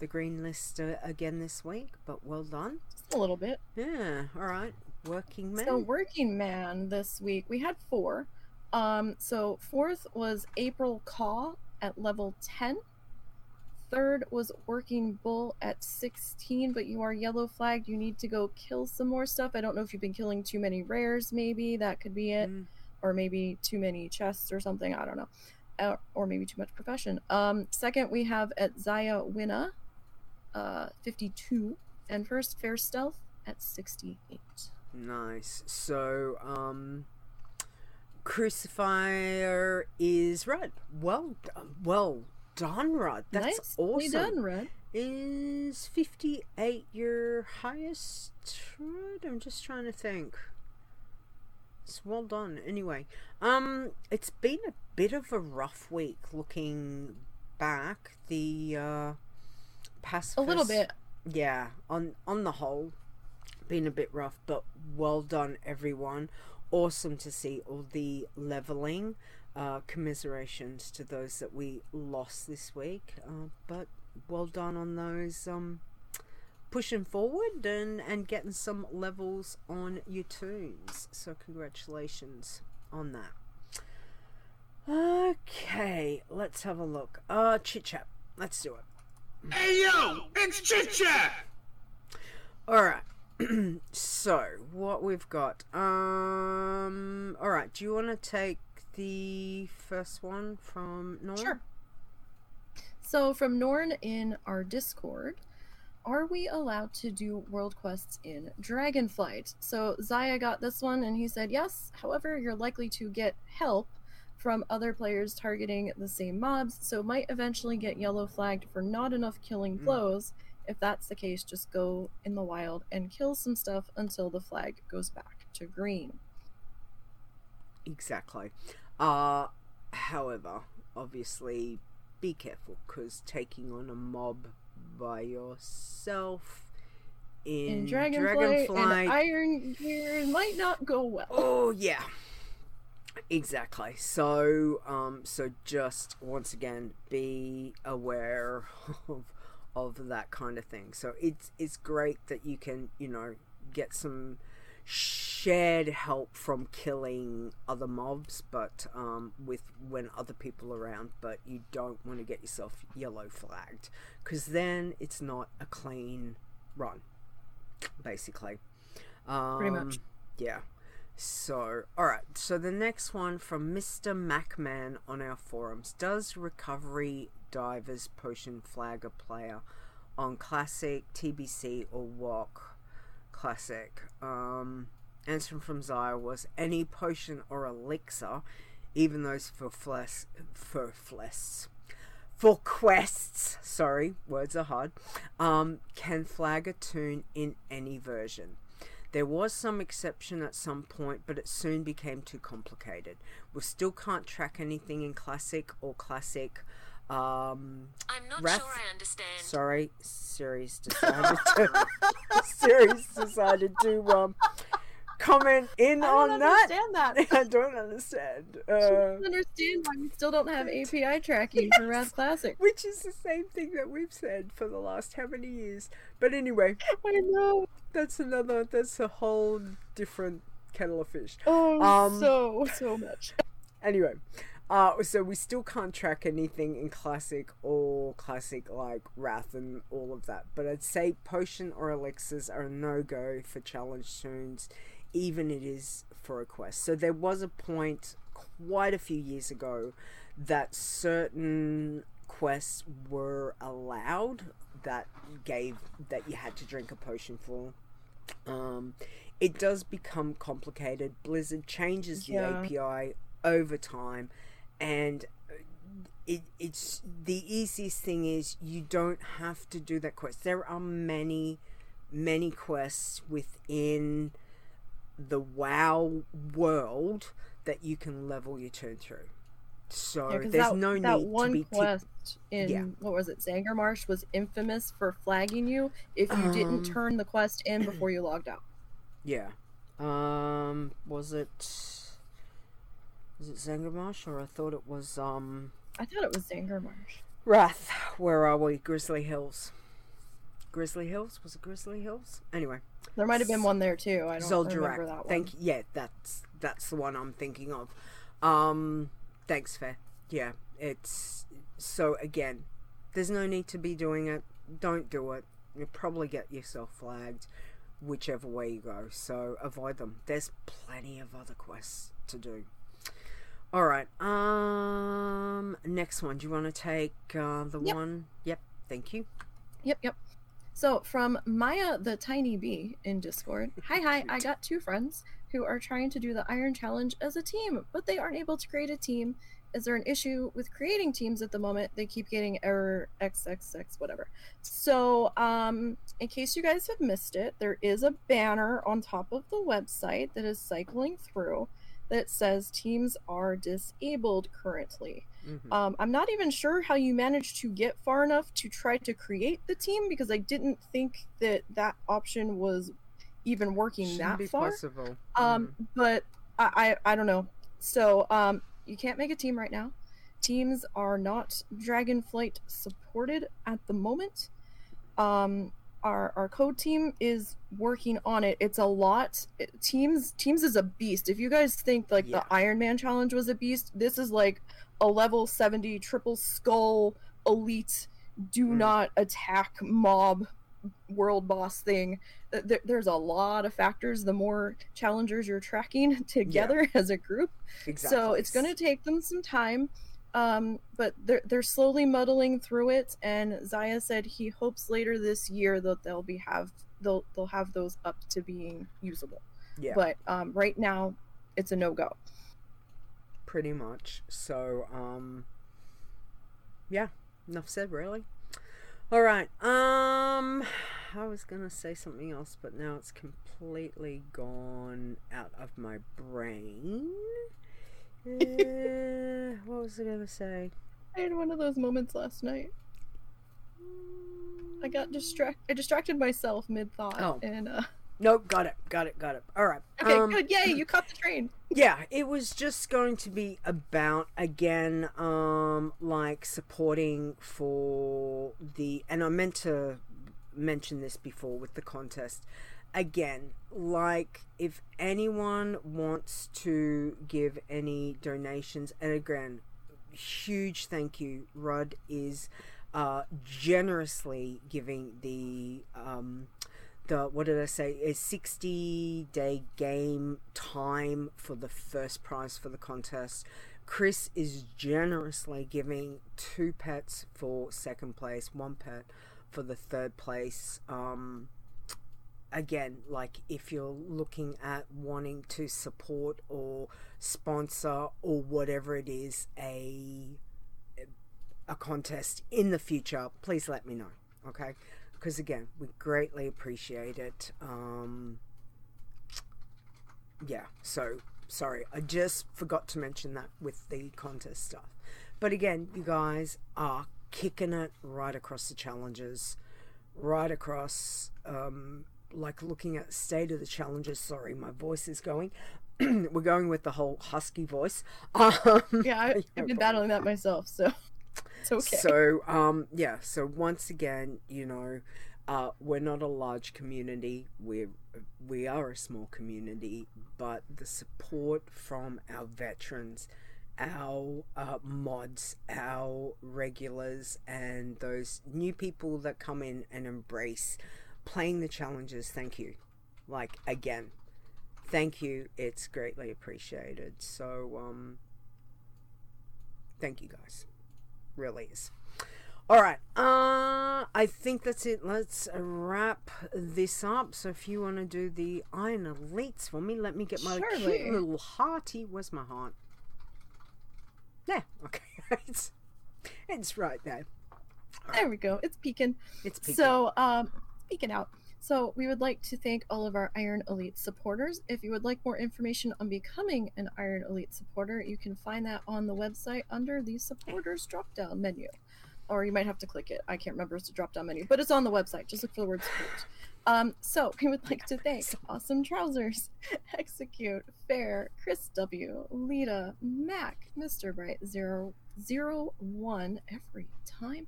the green list uh, again this week, but well done. Just a little bit. Yeah, all right. Working man. So working man this week we had four. Um, so fourth was April Caw at level ten. Third was working bull at sixteen, but you are yellow flagged. You need to go kill some more stuff. I don't know if you've been killing too many rares. Maybe that could be it, Mm, or maybe too many chests or something. I don't know, uh, or maybe too much profession. Um, second we have at Zaya Winna, uh, fifty-two, and first Fair Stealth at sixty-eight. nice. So, um. Crucifier is red. Well, d- well done, Rod. That's Nicely awesome. done, Red. Is 58 your highest? Rod? I'm just trying to think. It's well done. Anyway, um, it's been a bit of a rough week looking back. The uh, pacifist, A little bit. yeah. On on the whole, been a bit rough, but well done, everyone. Awesome to see all the leveling. Uh, commiserations to those that we lost this week, uh, but well done on those um, pushing forward and, and getting some levels on your tunes. So, congratulations on that. Okay, let's have a look. Uh, chit chat. Let's do it. Hey yo, it's Chit Chat! All right. so what we've got. Um. All right. Do you want to take the first one from Norn? Sure. So from Norn in our Discord, are we allowed to do world quests in Dragonflight? So Zaya got this one and he said yes. However, you're likely to get help from other players targeting the same mobs, so might eventually get yellow flagged for not enough killing Mm. blows. If that's the case, just go in the wild and kill some stuff until the flag goes back to green. Exactly. Uh. However, obviously, be careful because taking on a mob by yourself in, In Dragonflight, and Iron Gear might not go well. Oh yeah. Exactly. So um so just once again be aware of of that kind of thing. So it's it's great that you can, you know, get some shared help from killing other mobs but um with when other people are around but you don't want to get yourself yellow flagged cuz then it's not a clean run basically um, Pretty much. yeah so, alright, so the next one from Mr. Macman on our forums. Does Recovery Divers Potion flag a player on Classic, TBC, or WOC Classic? Um, answer from Zaya was any potion or elixir, even those for flesh, for flesh, for quests. Sorry, words are hard. Um, can flag a tune in any version. There was some exception at some point, but it soon became too complicated. We still can't track anything in classic or classic. Um, I'm not Wrath- sure I understand. sorry, series decided to series decided to um comment in on that. I don't understand that. I don't understand. I Uh, don't understand why we still don't have API tracking for Wrath Classic. which is the same thing that we've said for the last how many years? But anyway, I know. that's another. That's a whole different kettle of fish. Oh, Um, so so much. Anyway, uh, so we still can't track anything in classic or classic like Wrath and all of that. But I'd say potion or elixirs are a no go for challenge tunes, even it is for a quest. So there was a point quite a few years ago that certain quests were allowed that gave that you had to drink a potion for. Um, it does become complicated. Blizzard changes the Yeah. API over time, and it, it's the easiest thing is you don't have to do that quest. There are many, many quests within the WoW world that you can level your turn through. So Yeah, there's that, no that need one to be. quest in Yeah. what was it, Zangarmarsh was infamous for flagging you if you Um, didn't turn the quest in before you logged out. Yeah. Um. Was it? Was it Zangarmarsh or I thought it was um I thought it was Zangarmarsh. Wrath. Where are we? Grizzly Hills. Grizzly Hills was it Grizzly Hills? Anyway, There might have been one there too. I don't remember that one. Thank yeah, that's that's the one I'm thinking of. Um. Thanks, Fair. Yeah, it's so again. There's no need to be doing it. Don't do it. You'll probably get yourself flagged, whichever way you go. So avoid them. There's plenty of other quests to do. All right. Um. Next one. Do you want to take uh, the Yep. one? Yep. Thank you. Yep, yep. So from Maya the Tiny Bee in Discord, hi hi, I got two friends who are trying to do the Iron Challenge as a team, but they aren't able to create a team. Is there an issue with creating teams at the moment? They keep getting error xxx whatever. So, um, in case you guys have missed it, there is a banner on top of the website that is cycling through that says teams are disabled currently. Mhm. Um, I'm not even sure how you managed to get far enough to try to create the team because I didn't think that that option was even working Shouldn't that be far. possible. Um, but I, I I don't know. So um, you can't make a team right now. Teams are not Dragonflight supported at the moment. Um, our our code team is working on it. It's a lot. It- teams teams is a beast. If you guys think like Yeah. the Iron Man challenge was a beast, this is like a level 70 triple skull elite do Mm. not attack mob world boss thing. There, there's a lot of factors. The more challengers you're tracking together as a group. Exactly. so it's going to take them some time um, but they're, they're slowly muddling through it. And zaya said he hopes later this year that they'll be have they'll they'll have those up to being usable. Yeah. but um, right now it's a no-go pretty much. So, um, yeah, enough said, really. All right. Um, I was gonna say something else, but now it's completely gone out of my brain. Uh, what was I gonna say? i had one of those moments last night i got distract i distracted myself mid-thought Oh. and uh Nope, got it, got it, got it. All right. okay um, good yay you caught the train yeah it was just going to be about again um like supporting for the and i meant to mention this before with the contest again like if anyone wants to give any donations and again huge thank you rod is uh generously giving the um the what did I say? A sixty day game time for the first prize for the contest. Chris is generously giving two pets for second place, one pet for the third place. Um, again, like if you're looking at wanting to support or sponsor or whatever it is, a a contest in the future, please let me know. Okay, because again, we greatly appreciate it. Um, yeah, so sorry, I just forgot to mention that with the contest stuff. But again, you guys are kicking it right across the challenges, right across. Um, like looking at state of the challenges. Sorry, my voice is going. We're going with the whole husky voice. Um, Yeah, I, I've been battling that myself, so it's okay. So, um, yeah. So once again, you know, uh, we're not a large community. We're we are a small community, but the support from our veterans, our uh, mods, our regulars, and those new people that come in and embrace playing the challenges. Thank you. Like again, thank you. It's greatly appreciated. So, um, thank you guys really is. All right. Uh, I think that's it. Let's wrap this up. So if you want to do the Iron Elites for me, let me get my Surely. cute little hearty. Where's my heart? Yeah. Okay. it's it's right there. there we go. It's peeking. It's peeking. So, um, speaking out. So, we would like to thank all of our Iron Elite supporters. If you would like more information on becoming an Iron Elite supporter, you can find that on the website under the supporters drop down menu. Or you might have to click it. I can't remember it's a drop down menu, but it's on the website. Just look for the word support. Um, so, we would like to thank Awesome Trousers, Execute, Fair, Chris W., Lita, Mac, Mr. Bright, Zero, Zero One every time,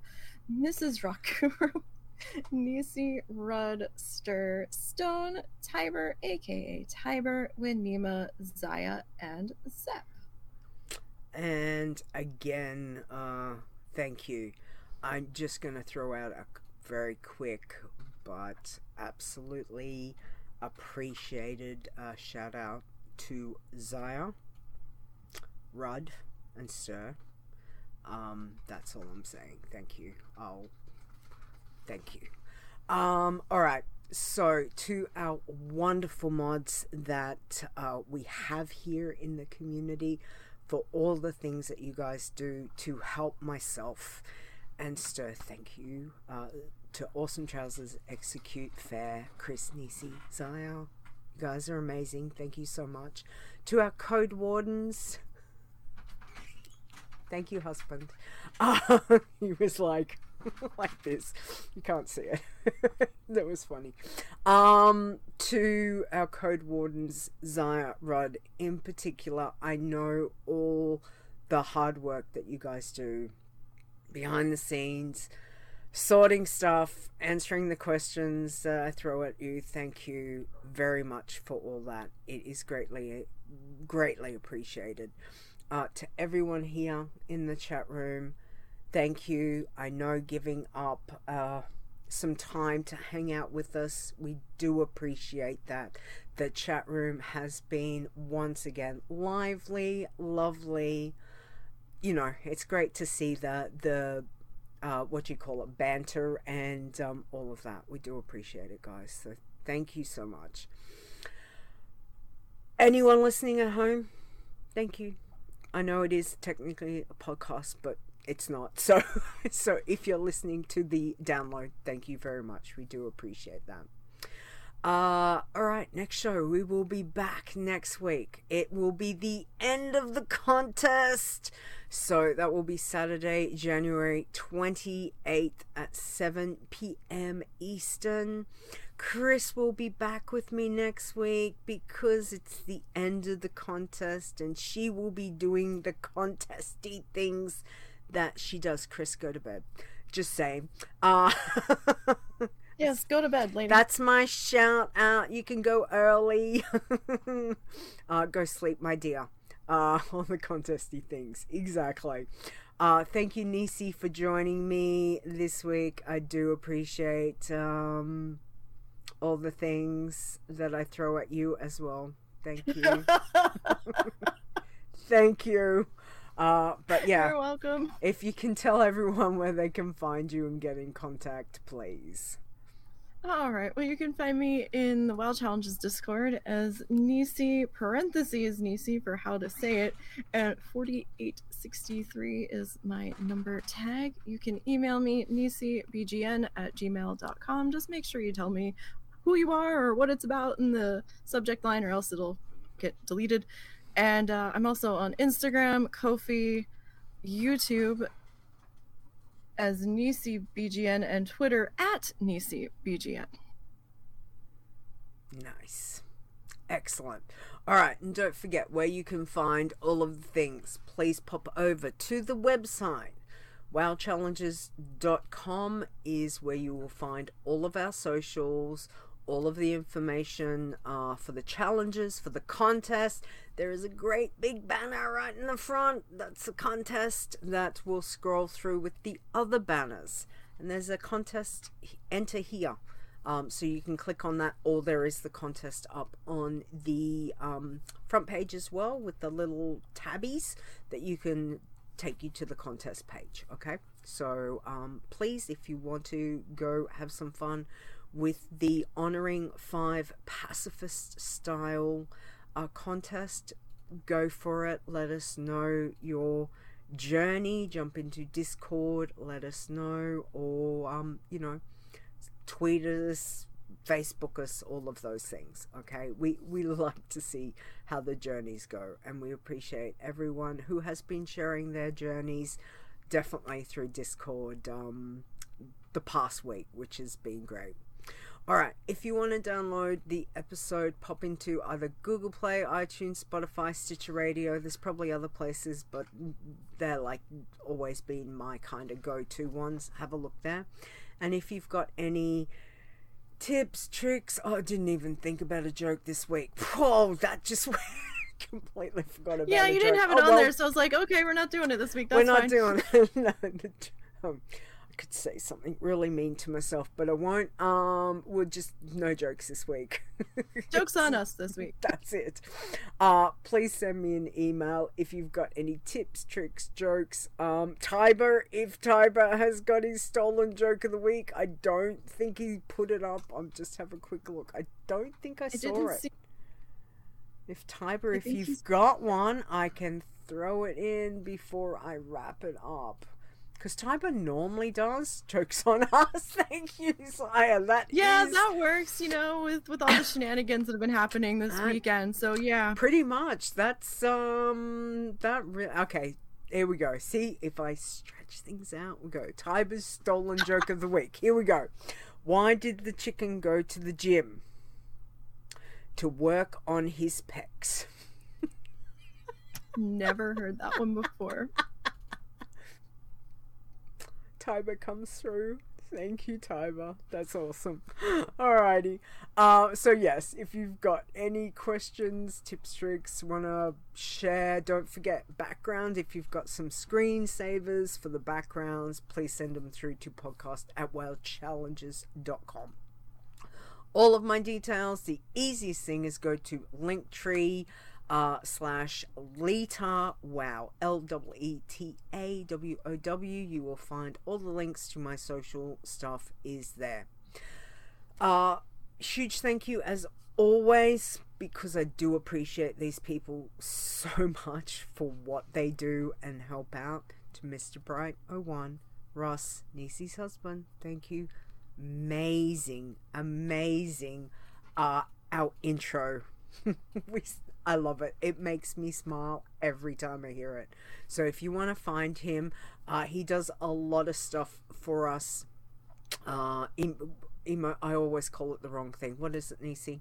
Mrs. Rakuru, Nisi, Rudd, Stir, Stone, Tiber, aka Tiber, Winima, Zaya, and Zep. And again, uh, thank you. I'm just going to throw out a very quick but absolutely appreciated uh, shout out to Zaya, Rudd, and Sir. Um, that's all I'm saying. Thank you. I'll thank you. Um, all right. So to our wonderful mods that uh, we have here in the community for all the things that you guys do to help myself and stir. Thank you. Uh, to Awesome Trousers, Execute Fair, Chris Nisi, Zaya. You guys are amazing. Thank you so much. To our code wardens. Thank you, husband. Uh, he was like, like this. You can't see it. that was funny. Um, to our code wardens, Zaya, Rudd in particular, I know all the hard work that you guys do behind the scenes, sorting stuff, answering the questions that I throw at you. Thank you very much for all that. It is greatly, greatly appreciated. Uh, to everyone here in the chat room, thank you. I know giving up uh, some time to hang out with us, we do appreciate that. The chat room has been once again lively, lovely. You know, it's great to see the the uh, what do you call it banter and um, all of that. We do appreciate it, guys. So thank you so much. Anyone listening at home, thank you. I know it is technically a podcast, but it's not. So, so if you're listening to the download, thank you very much. We do appreciate that. Uh, all right, next show. We will be back next week. It will be the end of the contest. So that will be Saturday, January 28th at 7 p.m. Eastern. Chris will be back with me next week because it's the end of the contest and she will be doing the contesty things that she does. Chris, go to bed. Just saying. Uh, Yes, go to bed, lady. that's my shout out. You can go early. uh, go sleep, my dear. Uh, on the contesty things. Exactly. Uh, thank you, Nisi, for joining me this week. I do appreciate um, all the things that I throw at you as well. Thank you. Thank you. Uh, but yeah, You're welcome. if you can tell everyone where they can find you and get in contact, please. All right. Well, you can find me in the WoW Challenges Discord as Nisi parentheses Nisi for how to say it, and 4863 is my number tag. You can email me nisibgn at gmail.com. Just make sure you tell me who you are or what it's about in the subject line, or else it'll get deleted. And uh, I'm also on Instagram, Ko-fi, YouTube, as Nisi BGN and Twitter at Nisi BGN. Nice. Excellent. All right, and don't forget where you can find all of the things. Please pop over to the website. WowChallenges.com is where you will find all of our socials, all of the information uh, for the challenges, for the contest. There is a great big banner right in the front. That's a contest that we'll scroll through with the other banners. And there's a contest, enter here. Um, so you can click on that, or there is the contest up on the um, front page as well with the little tabbies that you can take you to the contest page. Okay, so um, please, if you want to go have some fun with the honoring five pacifist style uh, contest, go for it. Let us know your journey. Jump into Discord. Let us know, or um, you know tweet us, Facebook us, all of those things. Okay, we we like to see how the journeys go, and we appreciate everyone who has been sharing their journeys, definitely through Discord, um, the past week, which has been great. All right, if you want to download the episode, pop into either Google Play, iTunes, Spotify, Stitcher Radio. There's probably other places, but they're like always been my kind of go to ones. Have a look there. And if you've got any tips, tricks, oh, I didn't even think about a joke this week. Oh, that just completely forgot about. It. Yeah, you didn't joke. have it Oh, on well, there, so I was like, okay, we're not doing it this week. That's we're not fine. doing it. no, I could say something really mean to myself, but I won't. Um, we're just no jokes this week. Jokes on us this week. That's it. Uh, please send me an email if you've got any tips, tricks, jokes. Um, Tiber, if Tiber has got his stolen joke of the week, I don't think he put it up. I'm just have a quick look. I don't think I I saw it. see. If Tiber, if you've he's- got one, I can throw it in before I wrap it up. Because Tiber normally does jokes on us. Thank you, Sire. That Yeah, is that works. You know, with with all the shenanigans that have been happening this weekend. So yeah, pretty much. That's um that re- okay. Here we go. See if I stretch things out. We go. Tiber's stolen joke of the week. Here we go. Why did the chicken go to the gym? To work on his pecs. never heard that one before. Tiber comes through. Thank you, Tiber. That's awesome. Alrighty. Uh, so yes, if you've got any questions, tips, tricks, wanna share, don't forget background. If you've got some screensavers for the backgrounds, please send them through to podcast at wowchallenges.com. All of my details, the easiest thing is go to Linktree uh, slash Leta Wow L W E T A W O W. You will find all the links to my social stuff is there. Uh, huge thank you as always because I do appreciate these people so much for what they do and help out to Mr. Bright 01, Ross, Nisi's husband. Thank you. Amazing, amazing. Uh, our intro. we, I love it. It makes me smile every time I hear it. So if you want to find him, uh, he does a lot of stuff for us. Uh, em- emo- I always call it the wrong thing. What is it, Nisi?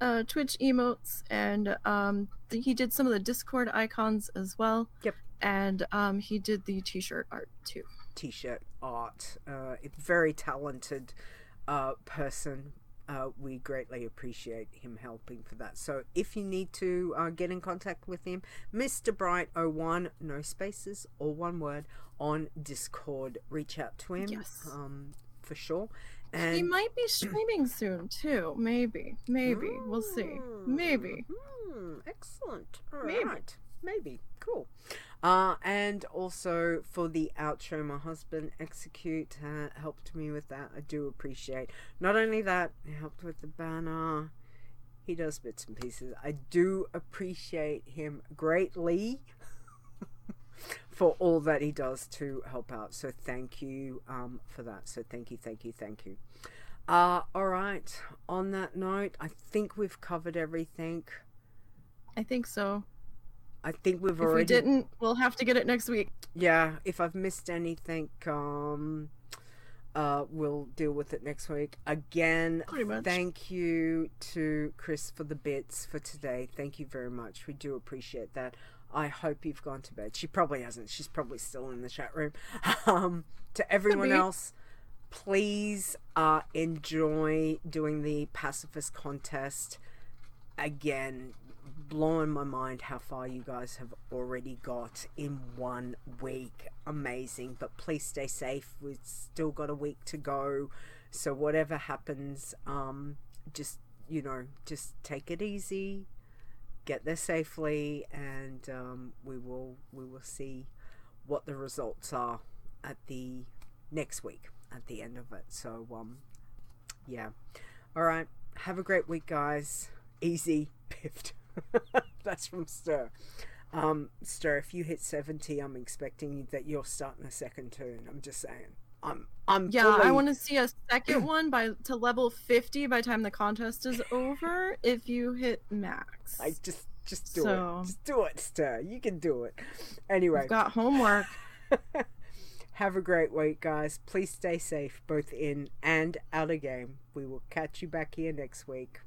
Uh, Twitch emotes, and um, th- he did some of the Discord icons as well. Yep. And um, he did the T-shirt art too. T-shirt art. Uh, a very talented uh, person. Uh, we greatly appreciate him helping for that. So if you need to uh, get in contact with him, Mr. Bright01, no spaces, all one word, on Discord. Reach out to him Yes. um, for sure. And he might be streaming soon too. Maybe. Maybe. We'll see. Maybe. Hmm, excellent. All Maybe. right. Maybe. Cool. Uh, and also for the outro, my husband Execute uh, helped me with that. I do appreciate. Not only that, he helped with the banner. He does bits and pieces. I do appreciate him greatly for all that he does to help out. So thank you um, for that. So thank you, thank you, thank you. Uh, all right. On that note, I think we've covered everything. I think so. I think we've If already we didn't, we'll have to get it next week. Yeah, if I've missed anything, um, uh, we'll deal with it next week. Again, thank you to Chris for the bits for today. Thank you very much. We do appreciate that. I hope you've gone to bed. She probably hasn't. She's probably still in the chat room. Um, to everyone else, please uh, enjoy doing the pacifist contest. Again, blowing my mind how far you guys have already got in one week. Amazing. But please stay safe. We've still got a week to go. So whatever happens, um, just you know, just take it easy, get there safely, and um, we will we will see what the results are at the next week at the end of it. So um, yeah. All right. Have a great week, guys. Easy, piffed. That's from Stir. Um, Stir, if you hit 70, I'm expecting that you're starting a second turn. I'm just saying. I'm, I'm Yeah, I want to see a second one by to level 50 by the time the contest is over if you hit max. I just, just do So- it. Just do it, Stir. You can do it. Anyway, I've got homework. have a great week, guys. Please stay safe, both in and out of game. We will catch you back here next week.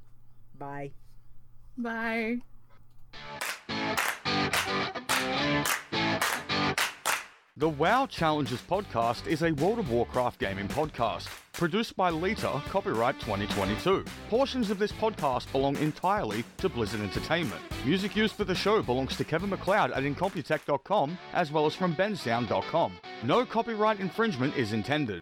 Bye. Bye. The WoW Challenges podcast is a World of Warcraft gaming podcast, produced by Lita, copyright 2022. Portions of this podcast belong entirely to Blizzard Entertainment. Music used for the show belongs to Kevin MacLeod at Incompetech.com, as well as from bensound.com. No copyright infringement is intended.